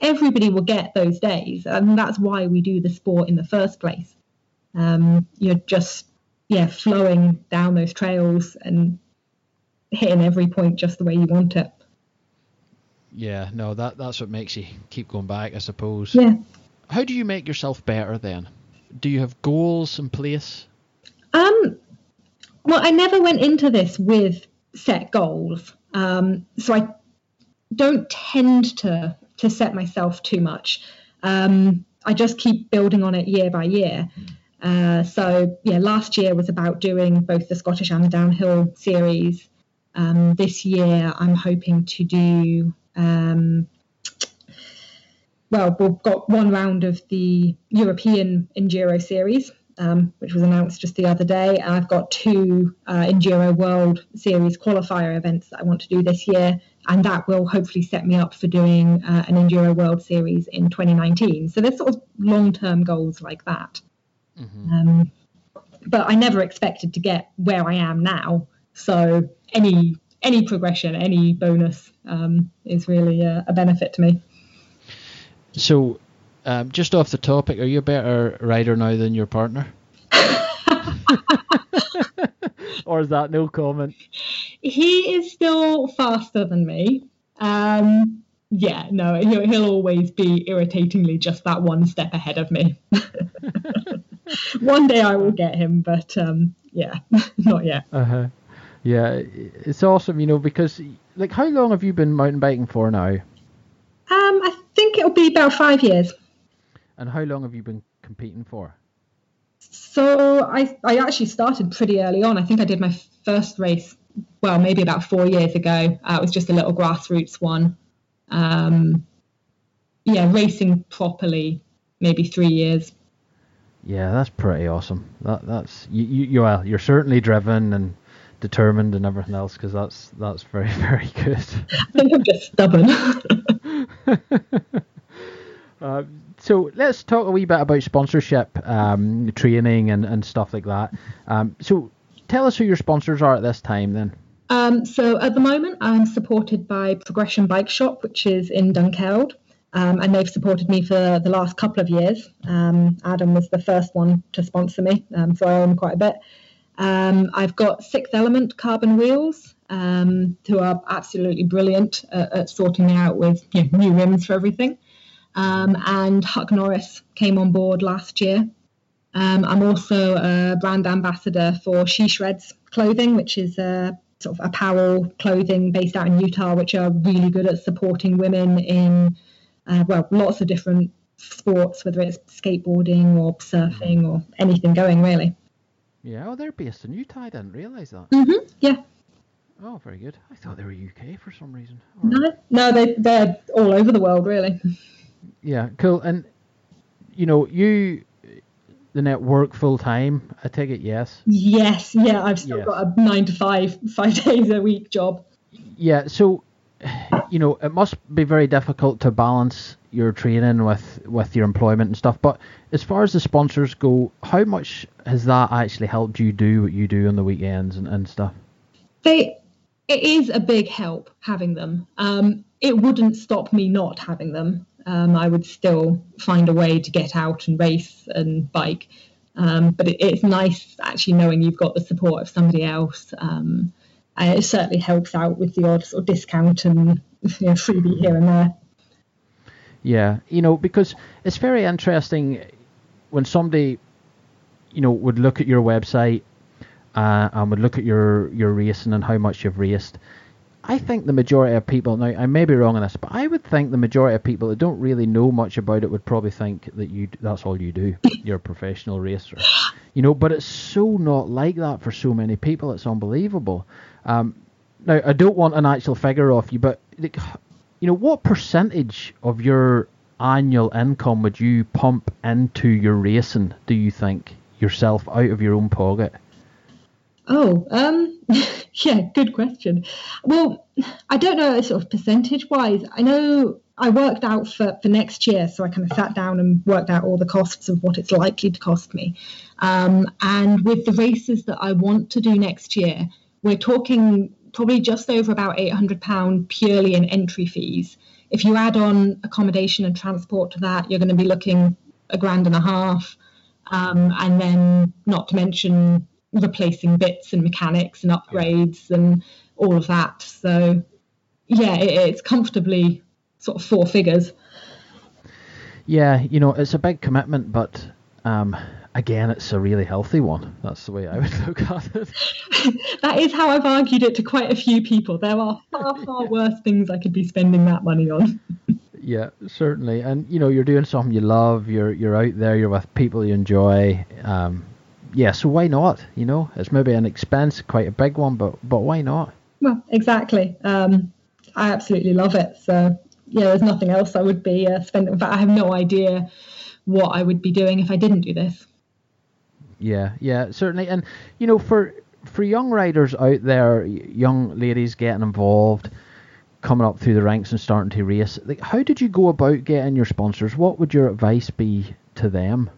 everybody will get those days, and that's why we do the sport in the first place. Um, you're just yeah flowing down those trails and hitting every point just the way you want it. Yeah, no, that that's what makes you keep going back, I suppose. Yeah. How do you make yourself better then? Do you have goals in place? Um, well, I never went into this with set goals, um, so I don't tend to to set myself too much. Um, I just keep building on it year by year. Uh, so yeah, last year was about doing both the Scottish and the downhill series. Um, this year, I'm hoping to do. Um, well, we've got one round of the European Enduro Series, um, which was announced just the other day. I've got two uh, Enduro World Series qualifier events that I want to do this year, and that will hopefully set me up for doing uh, an Enduro World Series in 2019. So there's sort of long-term goals like that. Mm-hmm. Um, but I never expected to get where I am now. So any any progression, any bonus um, is really a, a benefit to me. So um, just off the topic, are you a better rider now than your partner? or is that no comment? He is still faster than me. Um, yeah, no, he'll, he'll always be irritatingly just that one step ahead of me. one day I will get him, but um, yeah, not yet. Uh-huh. Yeah, it's awesome, you know, because like, how long have you been mountain biking for now? Um, I think it'll be about five years. And how long have you been competing for? So I I actually started pretty early on. I think I did my first race, well, maybe about four years ago. Uh, it was just a little grassroots one. Um, yeah, racing properly, maybe three years. Yeah, that's pretty awesome. That that's you you, you well, you're certainly driven and determined and everything else because that's that's very very good. I think I'm just stubborn. uh, so let's talk a wee bit about sponsorship, um, training, and, and stuff like that. Um, so tell us who your sponsors are at this time, then. Um, so at the moment, I'm supported by Progression Bike Shop, which is in Dunkeld. Um, and they've supported me for the last couple of years. Um, Adam was the first one to sponsor me, um, so I him quite a bit. Um, I've got Sixth Element Carbon Wheels, um, who are absolutely brilliant at, at sorting out with you know, new rims for everything. Um, and Huck Norris came on board last year. I'm also a brand ambassador for She Shreds clothing, which is a sort of apparel clothing based out in Utah, which are really good at supporting women in uh, well lots of different sports, whether it's skateboarding or surfing or anything going really. Yeah, oh, they're based in Utah. I didn't realise that. Mm-hmm. Yeah. Oh, very good. I thought they were UK for some reason. no, no, they they're all over the world, really. Yeah, cool. And you know, you the network full time. I take it, yes. Yes, yeah. I've still yes. got a nine to five, five days a week job. Yeah, so you know, it must be very difficult to balance your training with with your employment and stuff. But as far as the sponsors go, how much has that actually helped you do what you do on the weekends and, and stuff? They, it is a big help having them. Um, it wouldn't stop me not having them. Um, I would still find a way to get out and race and bike. Um, but it, it's nice actually knowing you've got the support of somebody else. Um, it certainly helps out with the odd sort of discount and you know, freebie here and there. Yeah, you know, because it's very interesting when somebody, you know, would look at your website uh, and would look at your your racing and how much you've raced. I think the majority of people now I may be wrong on this, but I would think the majority of people that don't really know much about it would probably think that you that's all you do. You're a professional racer, you know. But it's so not like that for so many people. It's unbelievable. Um, now I don't want an actual figure off you, but you know, what percentage of your annual income would you pump into your racing? Do you think yourself out of your own pocket? Oh, um, yeah, good question. Well, I don't know sort of percentage wise. I know I worked out for, for next year, so I kind of sat down and worked out all the costs of what it's likely to cost me. Um, and with the races that I want to do next year, we're talking probably just over about £800 purely in entry fees. If you add on accommodation and transport to that, you're going to be looking a grand and a half. Um, and then, not to mention replacing bits and mechanics and upgrades and all of that. So, yeah, it, it's comfortably sort of four figures. Yeah, you know, it's a big commitment, but um, again, it's a really healthy one. That's the way I would look at it. that is how I've argued it to quite a few people. There are far, far worse things I could be spending that money on. yeah, certainly. And you know, you're doing something you love. You're you're out there. You're with people you enjoy. Um, yeah, so why not? You know, it's maybe an expense, quite a big one, but but why not? Well, exactly. Um, I absolutely love it. So yeah, there's nothing else I would be uh, spending. In fact, I have no idea what I would be doing if I didn't do this. Yeah, yeah, certainly. And you know, for for young riders out there, young ladies getting involved, coming up through the ranks and starting to race, like, how did you go about getting your sponsors? What would your advice be to them?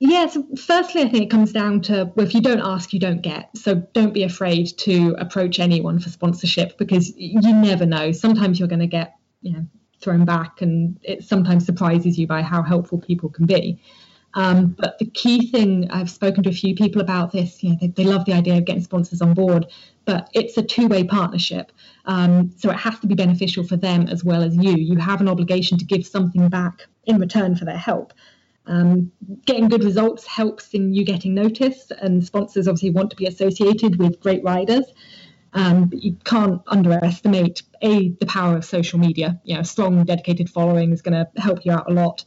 Yes, firstly, I think it comes down to well, if you don't ask, you don't get. So don't be afraid to approach anyone for sponsorship because you never know. Sometimes you're going to get you know thrown back, and it sometimes surprises you by how helpful people can be. Um, but the key thing, I've spoken to a few people about this, you know, they, they love the idea of getting sponsors on board, but it's a two way partnership. Um, so it has to be beneficial for them as well as you. You have an obligation to give something back in return for their help. Um, getting good results helps in you getting noticed, and sponsors obviously want to be associated with great riders. Um, but you can't underestimate a the power of social media. You know, strong, dedicated following is going to help you out a lot.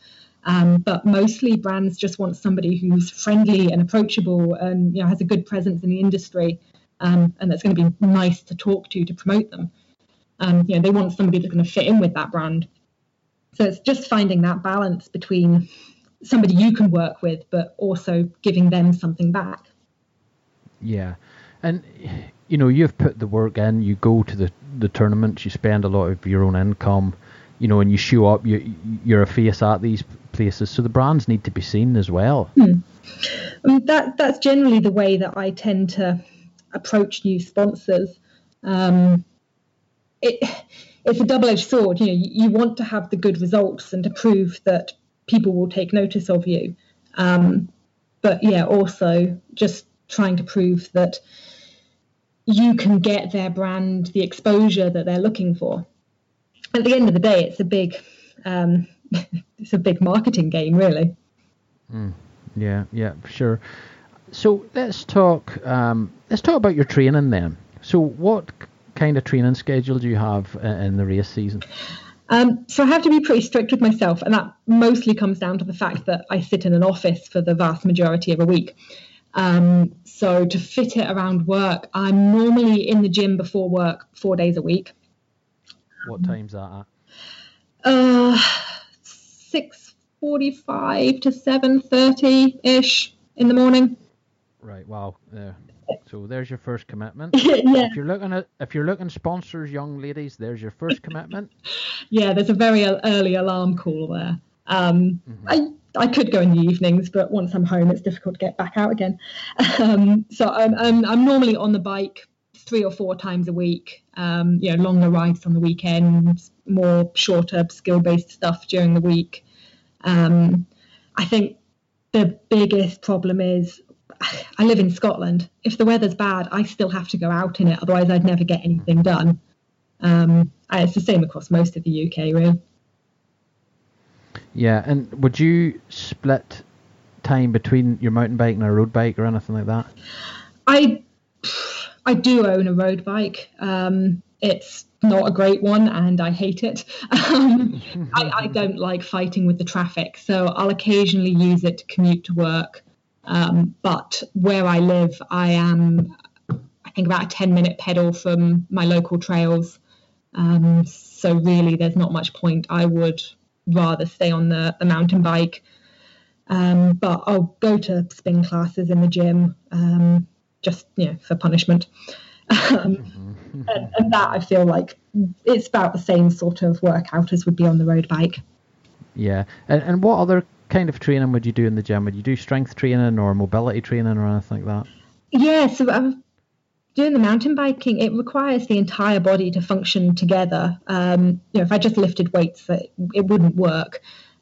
Um, but mostly brands just want somebody who's friendly and approachable and you know has a good presence in the industry um, and that's going to be nice to talk to to promote them. Um, you know, they want somebody that's going to fit in with that brand. So it's just finding that balance between somebody you can work with, but also giving them something back. Yeah, and you know you've put the work in. You go to the the tournaments. You spend a lot of your own income you know, and you show up, you you're a face at these places, so the brands need to be seen as well. Hmm. I mean, that that's generally the way that I tend to approach new sponsors. Um, it it's a double-edged sword. You know, you, you, want to have the good results and to prove that people will take notice of you. Um, but yeah, also just trying to prove that you can get their brand the exposure that they're looking for at the end of the day, it's a big, um, it's a big marketing game, really. Mm, yeah, yeah, for sure. So let's talk. Um, let's talk about your training then. So, what kind of training schedule do you have in the race season? Um, so I have to be pretty strict with myself, and that mostly comes down to the fact that I sit in an office for the vast majority of a week. Um, so to fit it around work, I'm normally in the gym before work four days a week. What time's that at? Uh, six forty-five to seven thirty ish in the morning. Right. Wow. Yeah. So there's your first commitment. yeah. If you're looking at if you're looking sponsors, young ladies, there's your first commitment. yeah, there's a very early alarm call there. Um, mm-hmm. I I could go in the evenings, but once I'm home, it's difficult to get back out again. Um, so I'm, I'm, I'm normally on the bike three or four times a week. Um, you know, longer rides on the weekends, more shorter skill-based stuff during the week. Um, I think the biggest problem is I live in Scotland. If the weather's bad, I still have to go out in it. Otherwise, I'd never get anything done. Um, it's the same across most of the UK, really. Yeah, and would you split time between your mountain bike and a road bike or anything like that? I I do own a road bike. Um, it's not a great one and I hate it. Um, I, I, don't like fighting with the traffic, so I'll occasionally use it to commute to work. Um, but where I live, I am, I think, about a 10 minute pedal from my local trails. Um, so really, there's not much point. I would rather stay on the, the mountain bike. Um, but I'll go to spin classes in the gym. Just you know for punishment. Um, and, and, that I feel like it's about the same sort of workout as would be on the road bike. Yeah, and and what other kind of training would you do in the gym? Would you do strength training or mobility training or anything like that? Yeah, so um, doing the mountain biking, it requires the entire body to function together. Um, you know, if I just lifted weights, it, it wouldn't work.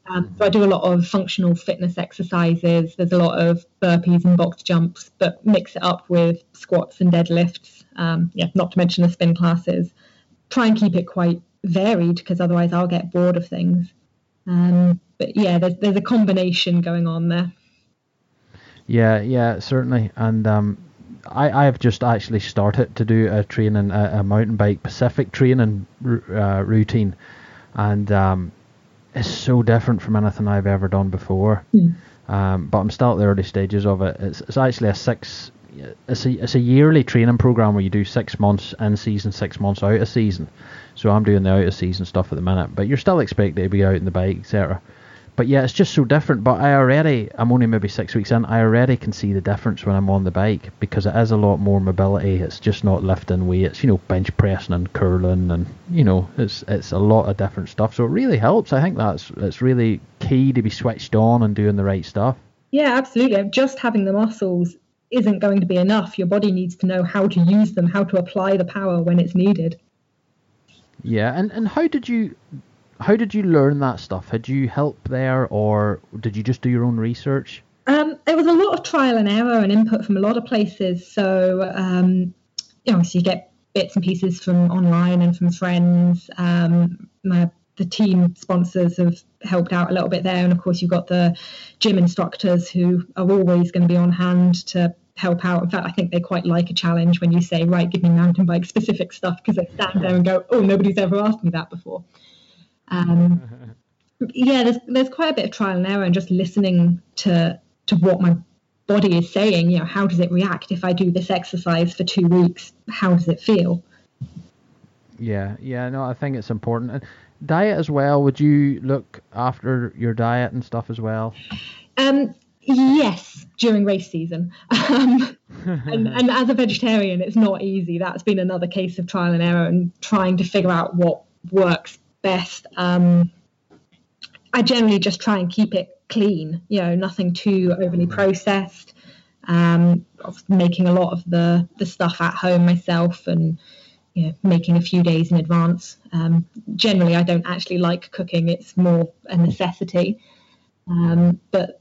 Um, so I do a lot of functional fitness exercises. There's a lot of burpees and box jumps, but mix it up with squats and deadlifts. Um, yeah, not to mention the spin classes. Try and keep it quite varied because otherwise I'll get bored of things. Um, but yeah, there's there's a combination going on there. Yeah, yeah, certainly. And um, I I have just actually started to do a training a, a mountain bike Pacific training uh, routine, and it's so different from anything I've ever done before. Mm. Um, but I'm still at the early stages of it. It's, it's actually a six. It's a it's a yearly training program where you do six months in season, six months out of season. So I'm doing the out of season stuff at the minute, but you're still expected to be out in the bike, etc but yeah, it's just so different. But I already, I'm only maybe six weeks in. I already can see the difference when I'm on the bike because it is a lot more mobility. It's just not lifting weights, you know, bench pressing and curling, and you know, it's it's a lot of different stuff. So it really helps. I think that's it's really key to be switched on and doing the right stuff. Yeah, absolutely. Just having the muscles isn't going to be enough. Your body needs to know how to use them, how to apply the power when it's needed. Yeah, and and how did you how did you learn that stuff? Had you help there, or did you just do your own research? Um, it was a lot of trial and error and input from a lot of places. So, um, you know, so you get bits and pieces from online and from friends. Um, my, the team sponsors have helped out a little bit there, and of course, you've got the gym instructors who are always going to be on hand to help out. In fact, I think they quite like a challenge when you say, "Right, give me mountain bike specific stuff," because they stand there and go, "Oh, nobody's ever asked me that before." Um, yeah, there's there's quite a bit of trial and error and just listening to to what my body is saying. You know, how does it react if I do this exercise for two weeks? How does it feel? Yeah, yeah, no, I think it's important. And diet as well. Would you look after your diet and stuff as well? Um, yes, during race season. Um, and, and as a vegetarian, it's not easy. That's been another case of trial and error and trying to figure out what works best. Um, I generally just try and keep it clean, you know, nothing too overly processed. Um, making a lot of the, the stuff at home myself and you know, making a few days in advance. Um, generally, I don't actually like cooking; it's more a necessity. Um, but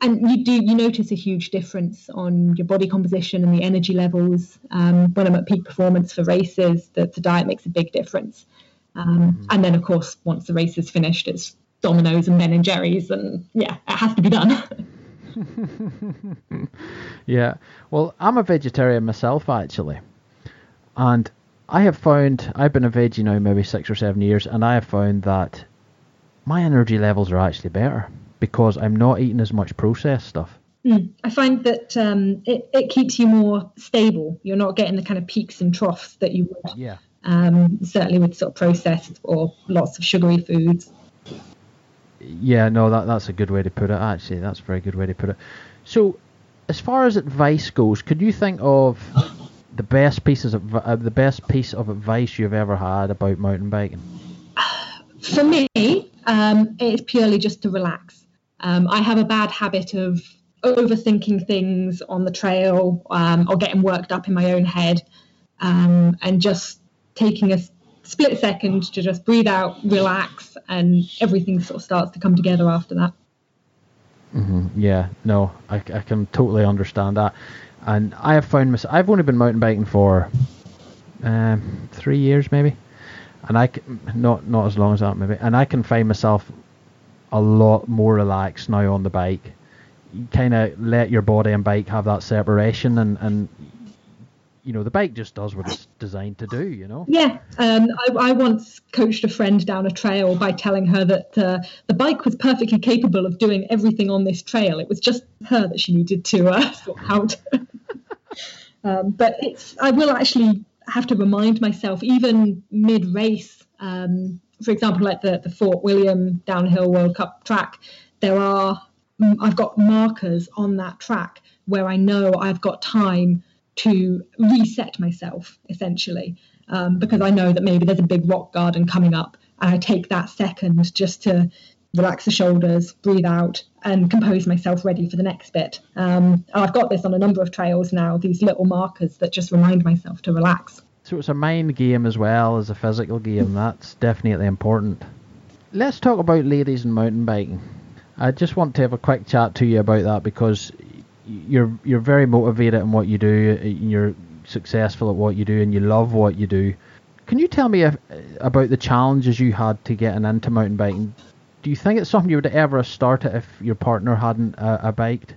and you do you notice a huge difference on your body composition and the energy levels. Um, when I'm at peak performance for races, the, the diet makes a big difference. Um, mm-hmm. And then, of course, once the race is finished, it's Domino's and Ben and Jerry's, and yeah, it has to be done. yeah, well, I'm a vegetarian myself, actually, and I have found I've been a veggie now maybe six or seven years, and I have found that my energy levels are actually better because I'm not eating as much processed stuff. Mm. I find that um, it, it keeps you more stable. You're not getting the kind of peaks and troughs that you would yeah um, certainly with sort of processed or lots of sugary foods. Yeah, no, that that's a good way to put it. Actually, that's a very good way to put it. So, as far as advice goes, could you think of the best pieces of uh, the best piece of advice you've ever had about mountain biking? For me, um, it's purely just to relax. Um, I have a bad habit of overthinking things on the trail um, or getting worked up in my own head, um, and just taking a split second to just breathe out, relax, and everything sort of starts to come together after that. Mm-hmm. Yeah, no, I, I can totally understand that. And I have found myself, I've only been mountain biking for um, three years maybe. And I can, not not as long as that maybe, and I can find myself a lot more relaxed now on the bike. You kind of let your body and bike have that separation, and and you know the bike just does what it's designed to do you know? Yeah um, I, I, once coached a friend down a trail by telling her that uh, the bike was perfectly capable of doing everything on this trail. It was just her that she needed to uh, sort out. Um, but it's i will actually have to remind myself even mid race um, for example like the, the fort william downhill world cup track there are mm, i've got markers on that track where i know i've got time to reset myself essentially. um, because I know that maybe there's a big rock garden coming up, and I take that second just to relax the shoulders, breathe out, and compose myself ready for the next bit. Um, I've got this on a number of trails now, these little markers that just remind myself to relax. So it's a mind game as well as a physical game. That's definitely important. Let's talk about ladies and mountain biking. I just want to have a quick chat to you about that because you're you're very motivated in what you do. You're successful at what you do, and you love what you do. Can you tell me if, about the challenges you had to getting into mountain biking? Do you think it's something you would ever started if your partner hadn't uh, a biked?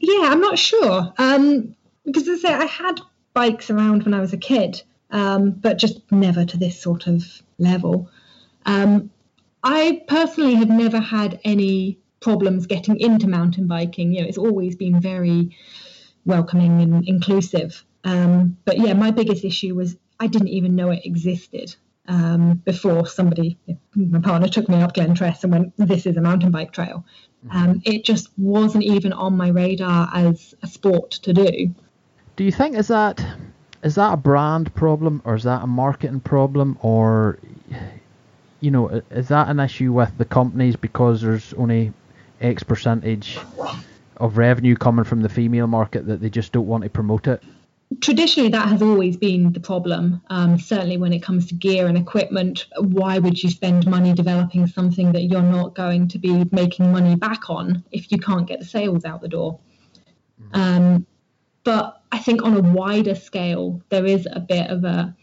Yeah, I'm not sure. Um, because as I say, I had bikes around when I was a kid, um, but just never to this sort of level. Um, I personally have never had any problems getting into mountain biking. You know, it's always been very welcoming and inclusive. Um, but yeah, my biggest issue was I didn't even know it existed um, before somebody, my partner, took me up Glentress and went, "This is a mountain bike trail." Mm-hmm. Um, it just wasn't even on my radar as a sport to do. Do you think is that is that a brand problem or is that a marketing problem or you know is that an issue with the companies because there's only X percentage of revenue coming from the female market that they just don't want to promote it? Traditionally, that has always been the problem. Um, certainly, when it comes to gear and equipment, why would you spend money developing something that you're not going to be making money back on if you can't get the sales out the door? Mm-hmm. Um, but I think on a wider scale, there is a bit of a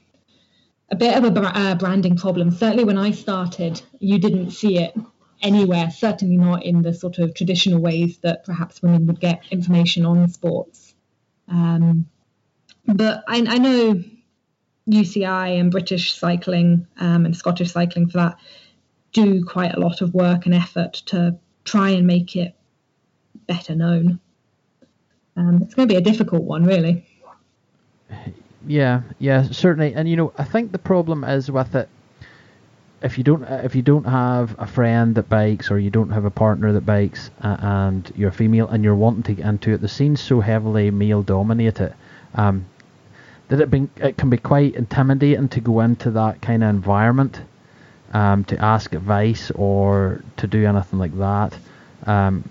a bit of a uh, branding problem. Certainly, when I started, you didn't see it anywhere, certainly not in the sort of traditional ways that perhaps women would get information on sports. Um, but I, I, know UCI and British cycling um, and Scottish cycling for that do quite a lot of work and effort to try and make it better known. Um, it's going to be a difficult one, really. Yeah, yeah, certainly. And you know, I think the problem is with it if you don't if you don't have a friend that bikes or you don't have a partner that bikes uh, and you're female and you're wanting to get into it, the scene's so heavily male dominated um, that it, been, it can be quite intimidating to go into that kind of environment um, to ask advice or to do anything like that. Um,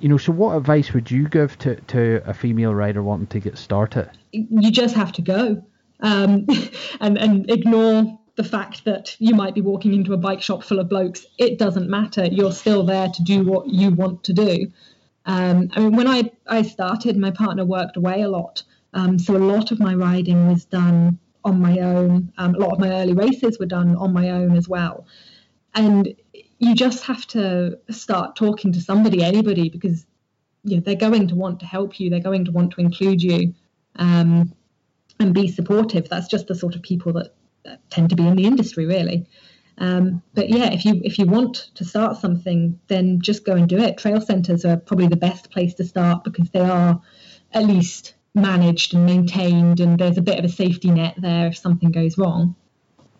you know, so what advice would you give to, to a female rider wanting to get started? You just have to go um, and and ignore the fact that you might be walking into a bike shop full of blokes, it doesn't matter. You're still there to do what you want to do. Um, I mean, when I, I started, my partner worked away a lot. Um, so a lot of my riding was done on my own. Um, a lot of my early races were done on my own as well. And you just have to start talking to somebody, anybody, because you know, they're going to want to help you. They're going to want to include you um, and be supportive. That's just the sort of people that tend to be in the industry really. Um, but yeah, if you if you want to start something, then just go and do it. Trail centres are probably the best place to start because they are at least managed and maintained, and there's a bit of a safety net there if something goes wrong.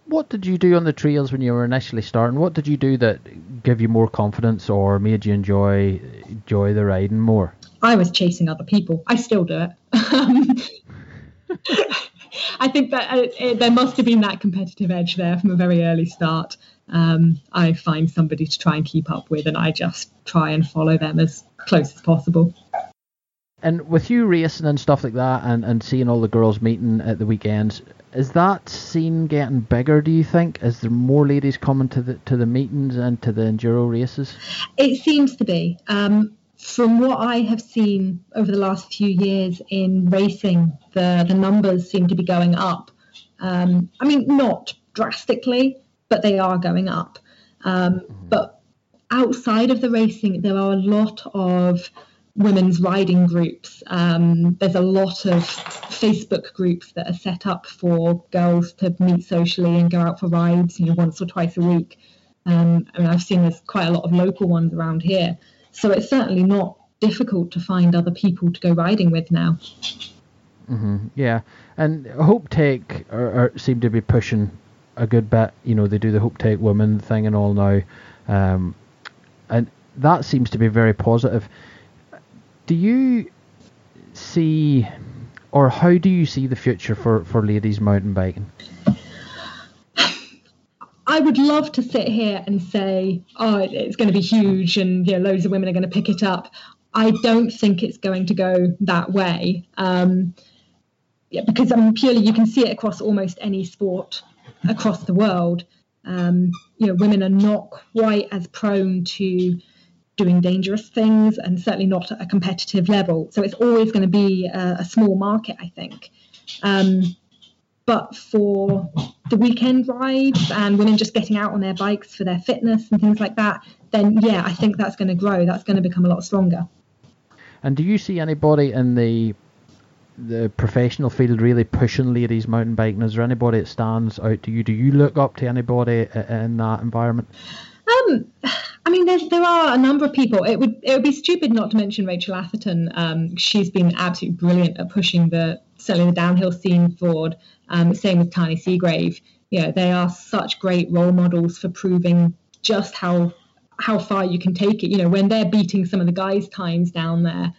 What did you do on the trails when you were initially starting? What did you do that gave you more confidence or made you enjoy enjoy the riding more? I was chasing other people. I still do it. I think that uh, it, there must have been that competitive edge there from a very early start. Um, I find somebody to try and keep up with, and I just try and follow them as close as possible. And with you racing and stuff like that, and, and seeing all the girls meeting at the weekends, is that scene getting bigger? Do you think? Is there more ladies coming to the to the meetings and to the enduro races? It seems to be. Um, from what I have seen over the last few years in racing, the, the numbers seem to be going up. Um, I mean, not drastically, but they are going up. Um, but outside of the racing, there are a lot of women's riding groups. Um, there's a lot of Facebook groups that are set up for girls to meet socially and go out for rides, you know, once or twice a week. Um, I mean, I've seen there's quite a lot of local ones around here. So it's certainly not difficult to find other people to go riding with now. Mm-hmm. Yeah, and Hope Tech are, are, seem to be pushing a good bit. You know, they do the Hope Tech women thing and all now, um, and that seems to be very positive. Do you see or how do you see the future for, for ladies mountain biking? I would love to sit here and say, oh, it's going to be huge and you know, loads of women are going to pick it up. I don't think it's going to go that way. Um, yeah, because I mean, purely you can see it across almost any sport across the world. Um, you know, women are not quite as prone to doing dangerous things and certainly not at a competitive level. So it's always going to be a, a small market, I think. Um, but for the weekend rides and women just getting out on their bikes for their fitness and things like that, then yeah, I think that's going to grow. That's going to become a lot stronger. And do you see anybody in the the professional field really pushing ladies mountain biking? Is there anybody that stands out to you? Do you look up to anybody in that environment? Um, I mean, there's, there are a number of people. It would it would be stupid not to mention Rachel Atherton. Um, she's been absolutely brilliant at pushing the certainly the downhill scene forward. Um, same with Tahnée Seagrave. You know, they are such great role models for proving just how how far you can take it. You know, when they're beating some of the guys' times down there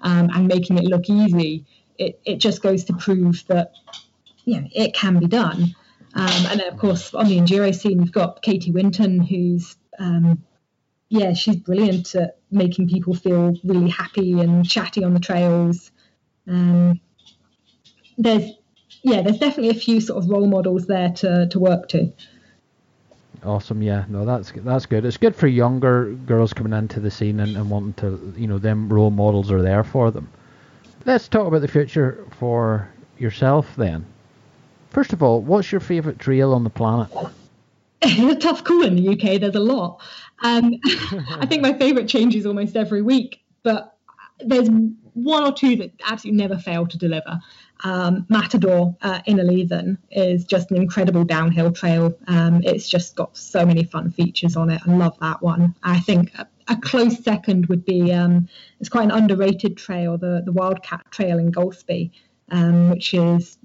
um, and making it look easy, it, it just goes to prove that you know it can be done. Um, and then of course on the enduro scene, we've got Katy Winton, who's um, yeah, she's brilliant at making people feel really happy and chatty on the trails. Um, there's yeah, there's definitely a few sort of role models there to to work to. Awesome, yeah, no, that's that's good. It's good for younger girls coming into the scene and, and wanting to, you know, them role models are there for them. Let's talk about the future for yourself then. First of all, what's your favourite trail on the planet? it's a tough call in the UK. There's a lot. Um, I think my favourite changes almost every week, but there's one or two that absolutely never fail to deliver. Um, Matador uh, in Innerleithen is just an incredible downhill trail. Um, it's just got so many fun features on it. I love that one. I think a, a close second would be um, it's quite an underrated trail, the the Wildcat Trail in Golspie. Um, which is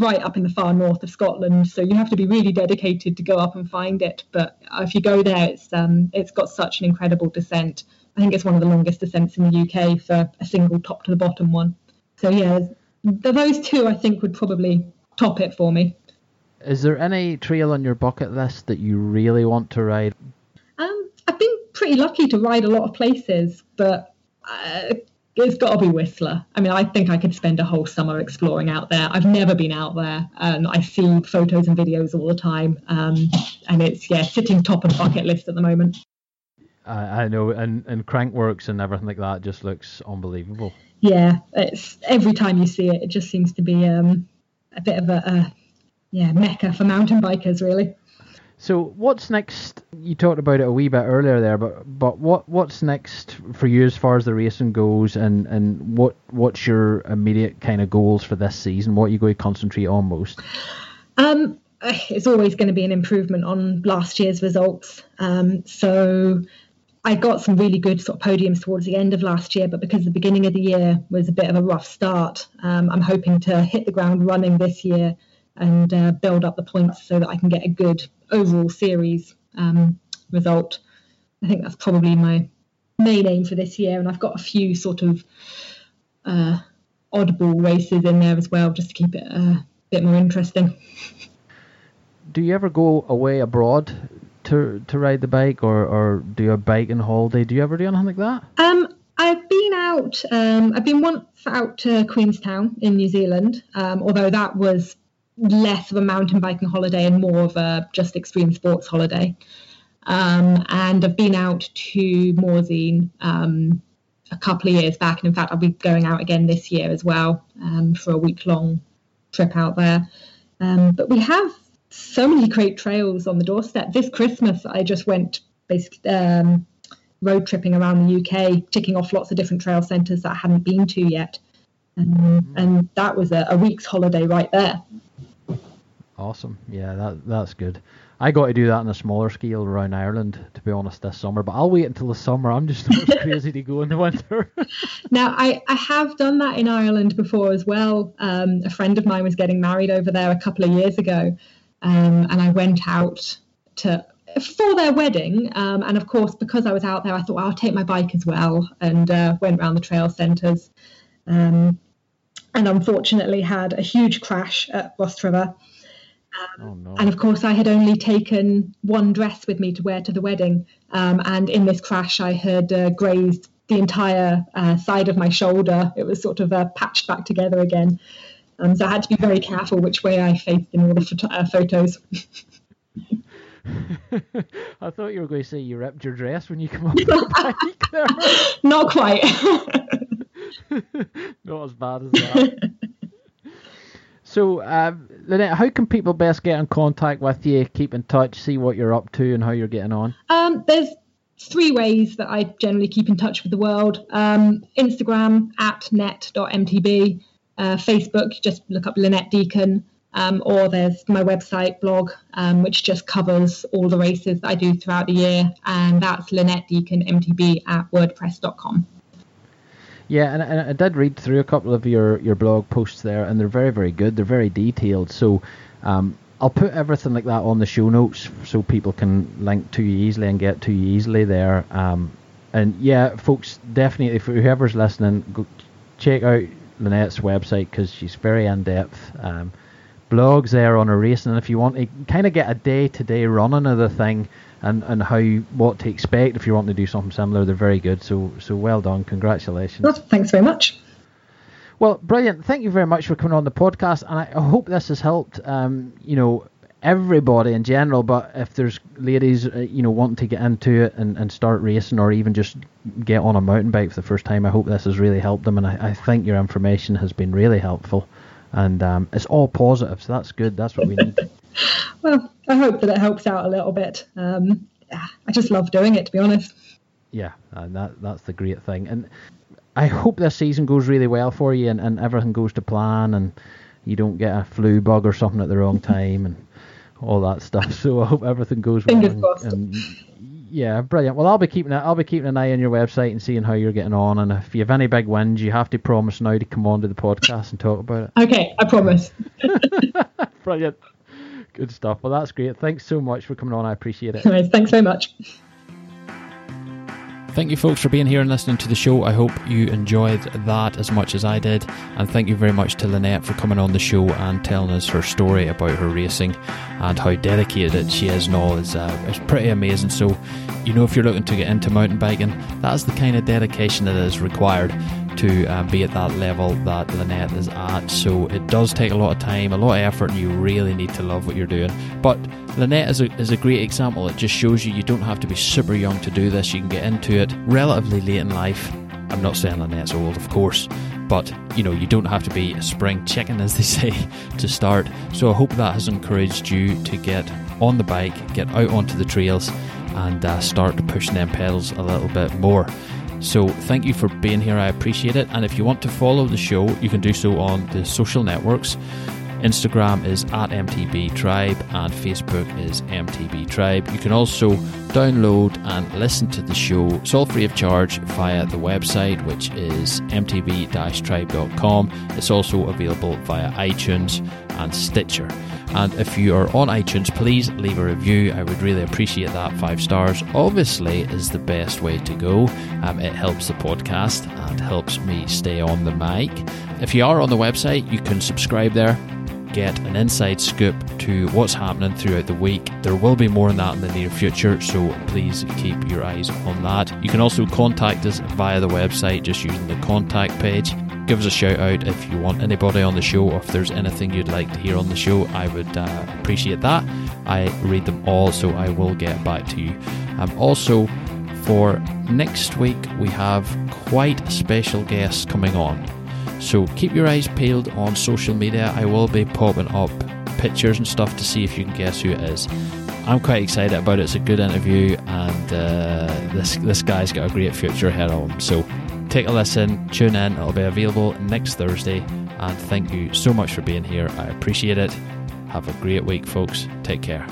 right up in the far north of Scotland. So you have to be really dedicated to go up and find it. But if you go there, it's um, it's got such an incredible descent. I think it's one of the longest descents in the UK for a single top to the bottom one. So yeah, those two I think would probably top it for me. Is there any trail on your bucket list that you really want to ride? Um, I've been pretty lucky to ride a lot of places, but uh, it's got to be Whistler. I mean, I think I could spend a whole summer exploring out there. I've never been out there, and I see photos and videos all the time, um, and it's yeah, sitting top of the bucket list at the moment. I, I know, and and Crankworx and everything like that just looks unbelievable. Yeah, it's every time you see it, it just seems to be um, a bit of a, a yeah mecca for mountain bikers, really. So what's next? You talked about it a wee bit earlier there, but but what what's next for you as far as the racing goes, and and what what's your immediate kind of goals for this season? What are you going to concentrate on most? Um, it's always going to be an improvement on last year's results. Um, so I got some really good sort of podiums towards the end of last year, but because the beginning of the year was a bit of a rough start, um, I'm hoping to hit the ground running this year and uh, build up the points so that I can get a good overall series um, result. I think that's probably my main aim for this year, and I've got a few sort of uh, oddball races in there as well, just to keep it a bit more interesting. Do you ever go away abroad to to ride the bike or or do a bike and holiday? Do you ever do anything like that? Um, I've been out. Um, I've been once out to Queenstown in New Zealand. Um, although that was less of a mountain biking holiday and more of a just extreme sports holiday. Um, and I've been out to Morzine um, a couple of years back, and in fact, I'll be going out again this year as well um, for a week long trip out there. Um, but we have so many great trails on the doorstep. This Christmas, I just went basically um, road tripping around the UK, ticking off lots of different trail centres that I hadn't been to yet. Um, and that was a, a, week's holiday right there. Awesome. Yeah, that that's good. I got to do that on a smaller scale around Ireland, to be honest, this summer. But I'll wait until the summer. I'm just crazy to go in the winter. now, I, I have done that in Ireland before as well. Um, a friend of mine was getting married over there a couple of years ago, um, and I went out to for their wedding. Um, and of course, because I was out there, I thought well, I'll take my bike as well, and uh, went around the trail centres. Um, and unfortunately had a huge crash at Rostrevor. Um, oh, no. And of course, I had only taken one dress with me to wear to the wedding. Um, and in this crash, I had uh, grazed the entire uh, side of my shoulder. It was sort of uh, patched back together again. Um, so I had to be very careful which way I faced in all the photo- uh, photos. I thought you were going to say you ripped your dress when you come off the bike there. Not quite. Not as bad as that. so, uh, Lynette, how can people best get in contact with you, keep in touch, see what you're up to, and how you're getting on? Um, there's three ways that I generally keep in touch with the world um, Instagram at net.mtb, uh, Facebook, just look up Lynette Deacon. Um, or there's my website blog, um, which just covers all the races that I do throughout the year, and that's Lynette Deacon MTB at wordpress.com. Yeah, and, and I did read through a couple of your, your blog posts there, and they're very, very good. They're very detailed. So um, I'll put everything like that on the show notes so people can link to you easily and get to you easily there. Um, and yeah, folks, definitely, if whoever's listening, go check out Lynette's website because she's very in depth. Um, blogs there on a race, and if you want to kind of get a day to day running of the thing and, and how what to expect if you want to do something similar, they're very good. So so well done, congratulations. Well, thanks very much. Well, brilliant. Thank you very much for coming on the podcast, and I hope this has helped. Um, you know, everybody in general, but if there's ladies, uh, you know, wanting to get into it and, and start racing or even just get on a mountain bike for the first time, I hope this has really helped them. And I, I think your information has been really helpful and um, it's all positive. So that's good. That's what we need. well, I hope that it helps out a little bit. Um, I just love doing it, to be honest. Yeah, and that that's the great thing. And I hope this season goes really well for you, and, and everything goes to plan, and you don't get a flu bug or something at the wrong time, and all that stuff. So I hope everything goes Fingers well. Crossed. And, yeah, brilliant. Well, I'll be keeping I'll be keeping an eye on your website and seeing how you're getting on. And if you have any big wins, you have to promise now to come on to the podcast and talk about it. Okay, I promise. brilliant. Good stuff. Well, that's great. Thanks so much for coming on. I appreciate it. Thanks very much. Thank you, folks, for being here and listening to the show. I hope you enjoyed that as much as I did. And thank you very much to Lynette for coming on the show and telling us her story about her racing and how dedicated she is and all. is uh, it's pretty amazing. So, you know, if you're looking to get into mountain biking, that's the kind of dedication that is required to uh, be at that level that Lynette is at. So it does take a lot of time, a lot of effort, and you really need to love what you're doing. But Lynette is a, is a great example. It just shows you you don't have to be super young to do this. You can get into it relatively late in life. I'm not saying Lynette's old, of course, but you know you don't have to be a spring chicken, as they say, to start. So I hope that has encouraged you to get on the bike, get out onto the trails, and uh, start pushing them pedals a little bit more. So thank you for being here. I appreciate it. And if you want to follow the show, you can do so on the social networks. Instagram is at MTB Tribe and Facebook is MTB Tribe. You can also download and listen to the show. It's all free of charge via the website, which is mtb tribe.com. It's also available via iTunes and Stitcher. And if you are on iTunes, please leave a review. I would really appreciate that. Five stars, obviously, is the best way to go. Um, it helps the podcast and helps me stay on the mic. If you are on the website, you can subscribe there get an inside scoop to what's happening throughout the week. There will be more on that in the near future, so please keep your eyes on that. You can also contact us via the website just using the contact page. Give us a shout out if you want anybody on the show or if there's anything you'd like to hear on the show. I would uh, appreciate that. I read them all, so I will get back to you. Um, also, for next week, we have quite a special guest coming on. So keep your eyes peeled on social media. I will be popping up pictures and stuff to see if you can guess who it is. I'm quite excited about it. It's a good interview, and uh, this this guy's got a great future ahead of him. So take a listen, tune in. It'll be available next Thursday. And thank you so much for being here. I appreciate it. Have a great week, folks. Take care.